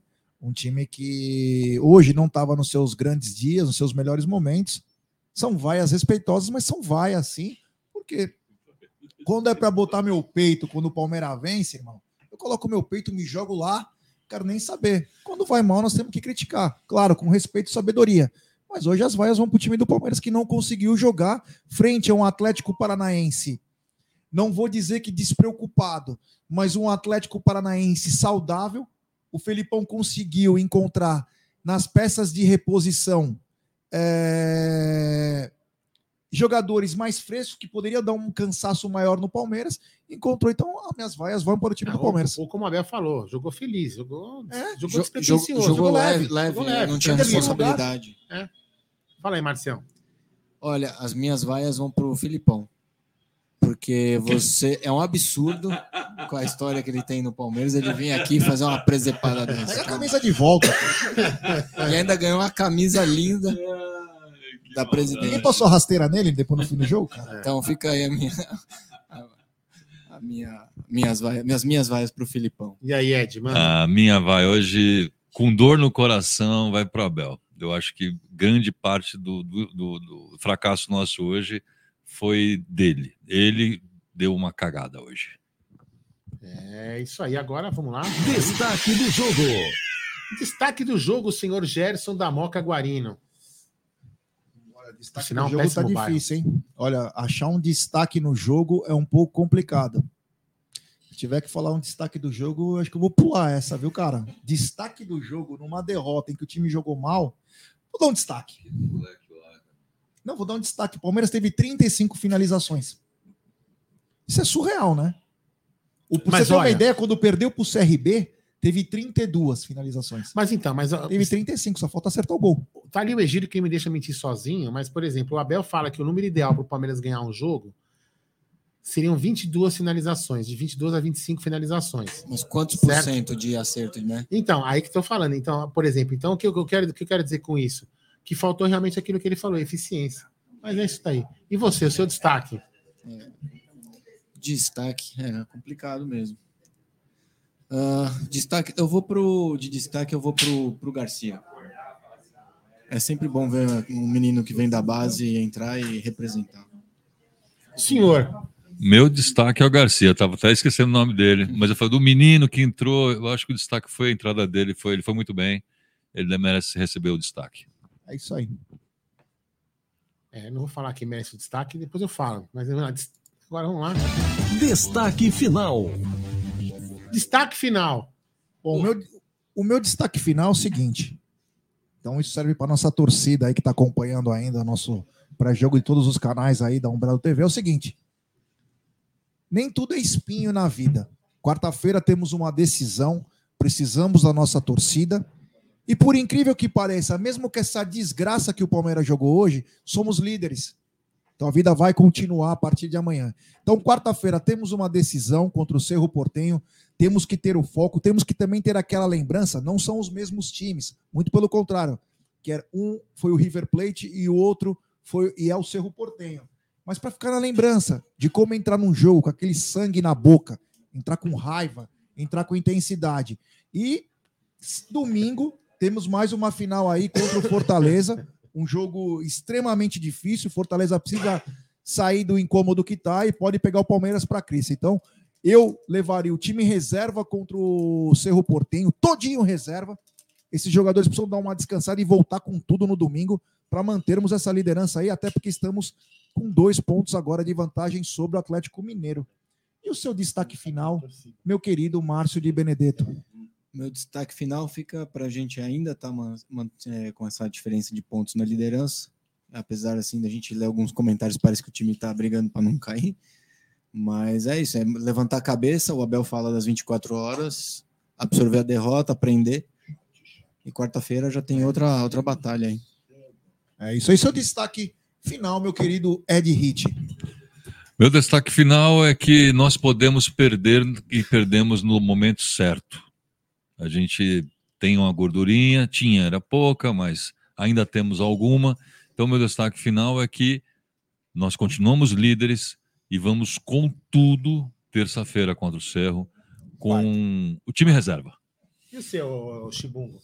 Um time que hoje não estava nos seus grandes dias, nos seus melhores momentos. São vaias respeitosas, mas são vaias sim, porque quando é para botar meu peito, quando o Palmeiras vence, irmão, eu coloco meu peito, me jogo lá, quero nem saber. Quando vai mal, nós temos que criticar, claro, com respeito e sabedoria. Mas hoje as vaias vão para o time do Palmeiras que não conseguiu jogar frente a um Atlético Paranaense não vou dizer que despreocupado, mas um Atlético Paranaense saudável. O Felipão conseguiu encontrar nas peças de reposição é, jogadores mais frescos que poderiam dar um cansaço maior no Palmeiras. Encontrou, então, as minhas vaias vão para o time do Palmeiras. Ou como a Abel falou, jogou feliz, jogou, É, jogou despretensioso, jogou- jogou leve, leve, jogou não tinha responsabilidade. É. Fala aí, Marcião. Olha, as minhas vaias vão pro Filipão. Porque você é um absurdo com a história que ele tem no Palmeiras. Ele vem aqui fazer uma presepada Pega dessa. a camisa de volta. [laughs] E ainda ganhou uma camisa linda da Ninguém presidente. passou a rasteira nele depois no fim do jogo, cara? Então fica aí a minha, a, minha, minhas vaias, minhas minhas vaias pro Filipão. E aí, Ed, mano? A minha vai hoje, com dor no coração, vai para o Abel. Eu acho que grande parte do, do, do- do fracasso nosso hoje foi dele. Ele deu uma cagada hoje. É isso aí, agora vamos lá. Destaque do jogo. Destaque do jogo, o senhor Gerson da Moca Guarino. Destaque Sinal, no jogo tá péssimo bairro. difícil, hein? Olha, achar um destaque no jogo é um pouco complicado. Se tiver que falar um destaque do jogo, eu acho que eu vou pular essa, viu, cara? Destaque do jogo numa derrota em que o time jogou mal, vou dar um destaque. Não, vou dar um destaque. O Palmeiras teve 35 finalizações. Isso é surreal, né? O, Mas você ter uma olha- ideia, quando perdeu pro CRB, teve 32 finalizações. Mas então, mas Teve 35, só falta acertar o gol. tá ali o Egídio que me deixa mentir sozinho, mas, por exemplo, o Abel fala que o número ideal para o Palmeiras ganhar um jogo seriam 22 finalizações, de 22 a 25 finalizações. Mas quantos por Certo. cento de acerto, né? Então, aí que estou falando. Então, por exemplo, então o que eu quero, o que eu quero dizer com isso? Que faltou realmente aquilo que ele falou, eficiência. Mas é isso daí. E você, o seu destaque? Destaque, é complicado mesmo. Ah, destaque, eu vou pro de destaque, eu vou pro, pro Garcia. É sempre bom ver um menino que vem da base entrar e representar. Senhor. Meu destaque é o Garcia, tava até esquecendo o nome dele, mas eu falei do menino que entrou, eu acho que o destaque foi a entrada dele, foi, ele foi muito bem, ele merece receber o destaque. É isso aí. É, não vou falar quem merece o destaque, depois eu falo. Mas agora vamos lá. Destaque final. Destaque final. Bom, o meu, o meu destaque final é o seguinte. Então, isso serve para nossa torcida aí que está acompanhando ainda nosso pré-jogo de todos os canais aí da Umbrella TV. É o seguinte: nem tudo é espinho na vida. Quarta-feira temos uma decisão, precisamos da nossa torcida. E por incrível que pareça, mesmo que essa desgraça que o Palmeiras jogou hoje, somos líderes. Então a vida vai continuar a partir de amanhã. Então, quarta-feira, temos uma decisão contra o Cerro Portenho. Temos que ter o foco, temos que também ter aquela lembrança. Não são os mesmos times, muito pelo contrário. Que um foi o River Plate e o outro foi e é o Cerro Portenho. Mas para ficar na lembrança de como entrar num jogo com aquele sangue na boca, entrar com raiva, entrar com intensidade. E domingo temos mais uma final aí contra o Fortaleza, um jogo extremamente difícil. Fortaleza precisa sair do incômodo que está e pode pegar o Palmeiras para a crise. Então, eu levaria o time reserva contra o Cerro Portenho, todinho reserva. Esses jogadores precisam dar uma descansada e voltar com tudo no domingo para mantermos essa liderança aí, até porque estamos com dois pontos agora de vantagem sobre o Atlético Mineiro. E o seu destaque final, meu querido Márcio de Benedetto? Meu destaque final fica para a gente ainda estar com essa diferença de pontos na liderança. Apesar assim da gente ler alguns comentários, parece que o time está brigando para não cair. Mas é isso, é levantar a cabeça. O Abel fala das 24 horas, absorver a derrota, aprender. E quarta-feira já tem outra, outra batalha aí. É isso aí, seu destaque final, meu querido Ed Hit. Meu destaque final é que nós podemos perder e perdemos no momento certo. A gente tem uma gordurinha, tinha, era pouca, mas ainda temos alguma. Então, meu destaque final é que nós continuamos líderes e vamos com tudo terça-feira contra o Cerro, com o time reserva. E o seu, Chibungo?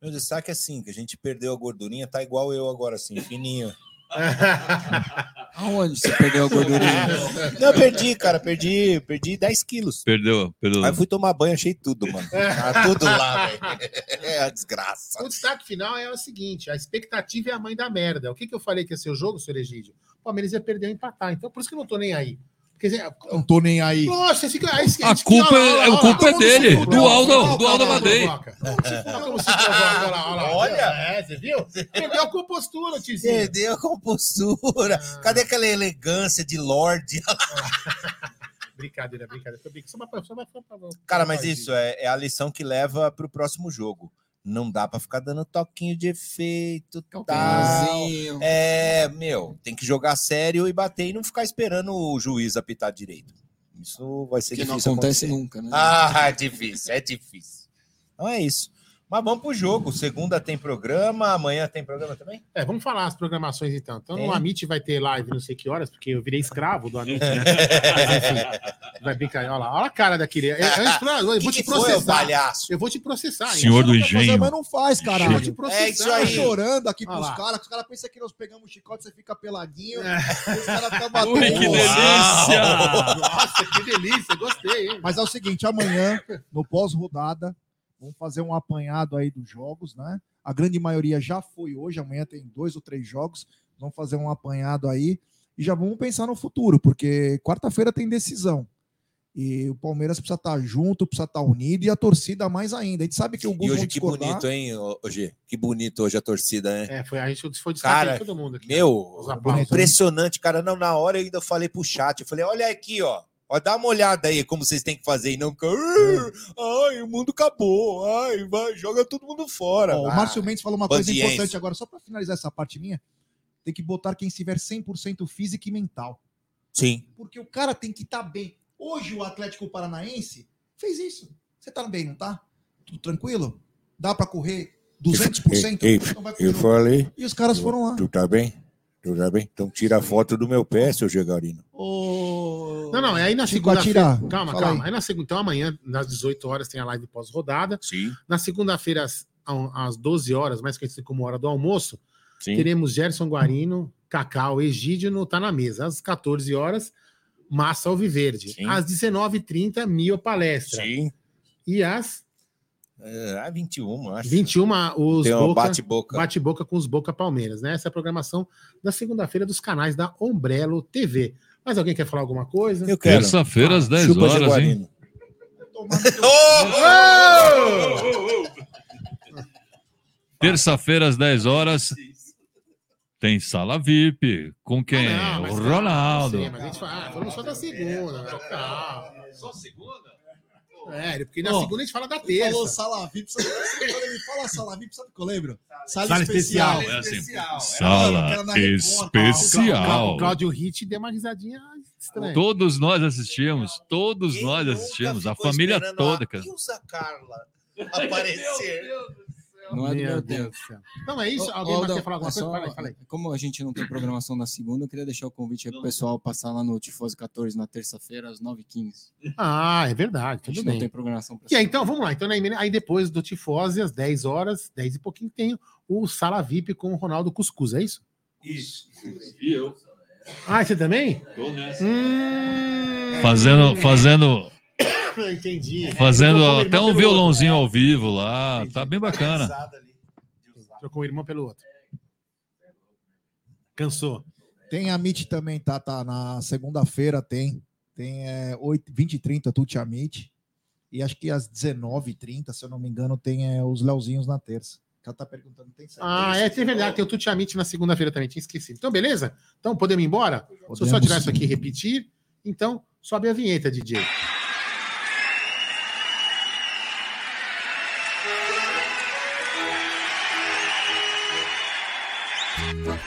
Meu destaque é assim, que a gente perdeu a gordurinha, tá igual eu agora, assim, fininho. [laughs] Aonde você perdeu a gordurinha? [laughs] Não, eu perdi, cara, perdi, perdi 10 quilos. Perdeu, perdeu. Aí fui tomar banho, achei tudo, mano. Tá tudo lá, velho. [laughs] É a desgraça. O destaque final é o seguinte: a expectativa é a mãe da merda. O que, que eu falei que ia ser o jogo, senhor Egídio? O Palmeiras ia perder ou empatar. Então, por isso que eu não tô nem aí. Quer dizer, Não tô nem aí. Nossa, esse cara. Esse, A esse- culpa olha é- olha a culpa é dele, se do Aldo- do Aldo provoca. Olha. É, você viu? Perdeu a compostura, Tizinho. Perdeu a compostura. Cadê aquela elegância de Lorde? Brincadeira, brincadeira. Só pra- só pra- só pra- Cara, mas isso é, é a lição que leva pro próximo jogo. Não dá pra ficar dando toquinho de efeito, tal. Calcanharzinho. É, meu, tem que jogar sério e bater e não ficar esperando o juiz apitar direito. Isso vai ser Que não difícil acontece acontecer. nunca, né? Ah, [laughs] é difícil, é difícil. Então é isso. Mas vamos pro jogo. Segunda tem programa, amanhã tem programa também? É, vamos falar as programações então. Então, Tem. no Amit vai ter live não sei que horas, porque eu virei escravo do Amit, né? [laughs] Mas, enfim, vai brincar. Olha lá, olha a cara daquele. Eu, eu, eu vou te foi, processar. palhaço? Eu vou te processar. hein? Senhor do engenho. mas não faz, caralho. Vou te processar. É isso aí. chorando aqui Olha pros caras, os caras pensam que nós pegamos o chicote, você fica peladinho. É. Os caras ficam [laughs] batendo. Ui, que delícia! [laughs] Nossa, que delícia, gostei, hein? Mas é o seguinte, amanhã, no pós-rodada, vamos fazer um apanhado aí dos jogos, né? A grande maioria já foi hoje, amanhã tem dois ou três jogos. Vamos fazer um apanhado aí e já vamos pensar no futuro, porque quarta-feira tem decisão. E o Palmeiras precisa estar junto, precisa estar unido e a torcida mais ainda. A gente sabe que alguns E hoje que bonito, hein, G? Que bonito hoje a torcida, né? É, foi, a gente foi destaque Cara, todo mundo aqui. Meu, Os aplausos. impressionante, cara. Não, na hora eu ainda falei pro chat, eu falei, olha aqui, ó. Ó, dá uma olhada aí como vocês têm que fazer e não ficar, "Ah, ai, o mundo acabou, ai, vai, joga todo mundo fora. Ó, o Ah, Márcio Mendes falou uma coisa bandiense. importante agora, só para finalizar essa parte minha. Tem que botar quem estiver 100% físico e mental. Sim. Porque o cara tem que estar bem. Hoje o Atlético Paranaense fez isso. Você tá bem, não tá? Tudo tranquilo? Dá para correr 200%? Ei, Então vai eu jogo. falei. E os caras foram lá. Tu tá bem? Tu tá bem? Então tira a foto do meu pé, seu Gegarino. Não, não, é aí na segunda-feira. Calma, Fala calma. aí. Aí na segunda, então amanhã, nas 18 horas, tem a live pós-rodada. Sim. Na segunda-feira, às, às 12 horas, mais conhecido como hora do almoço, Sim. teremos Gerson Guarino, Cacau, Egídio no Tá na Mesa. Às 14 horas, Massa Alviverde. Sim. Às 19h30, Mio Palestra. Sim. E às É, ah, 21, acho. 21, os Tem um Boca- bate-boca. Bate-boca com os Boca Palmeiras, né? Essa é a programação da segunda-feira dos canais da Ombrelo TV. Mas alguém quer falar alguma coisa? Eu quero. Terça-feira, às 10 Chupa, horas, Jaguarino. [laughs] Terça-feira, às 10 horas, tem sala VIP. Com quem? Ah, Não, o calma, Ronaldo. sim, mas a gente fala, ah, falamos só da segunda? Calma. Só segunda? É, porque na Ó, segunda a gente fala da Ele falou terça. sala VIP, sabe, quando ele fala sala VIP, sabe o que eu lembro? Sala, Sala especial. especial. É assim, sala Era especial. O Cláudio Hit deu uma risadinha estranha. Todos nós assistimos, todos nós assistimos, a família toda, cara. Usa Carla aparecer. [laughs] Não é do Meu meu Deus tempo. Então é isso? Alguém mais quer falar alguma é coisa? só- Fala aí, fala aí. Como a gente não tem programação na segunda, eu queria deixar o convite aí pro pessoal passar lá no Tifose 14 na terça-feira, às 9h15. Ah, é verdade, A tudo gente bem. não tem programação pra E aí, então, vamos lá. Então, aí, aí depois do Tifose, às 10 horas, 10 e pouquinho, tem o Sala VIP com o Ronaldo Cuscuz, é isso? Isso. E eu. Ah, você também? Tô nessa. Hum... Fazendo, fazendo, [laughs] Entendi. fazendo Trocou o até um violãozinho ao vivo lá. Tá bem bacana. outro. Trocou o irmão pelo outro. Cansou. Tem a Meet também, tá? tá na segunda-feira tem. Tem é, 8, 20 e 30 Tuti Amit. E acho que às 19h30, se eu não me engano, tem é, os Leozinhos na terça. O cara tá perguntando, tem certeza? Ah, é, tem verdade. Tem o Tuti Amit na segunda-feira também, tinha esquecido. Então, beleza? Então, podemos ir embora? Se eu só Podemos tirar isso sim. aqui e repetir, então, sobe a vinheta, DJ.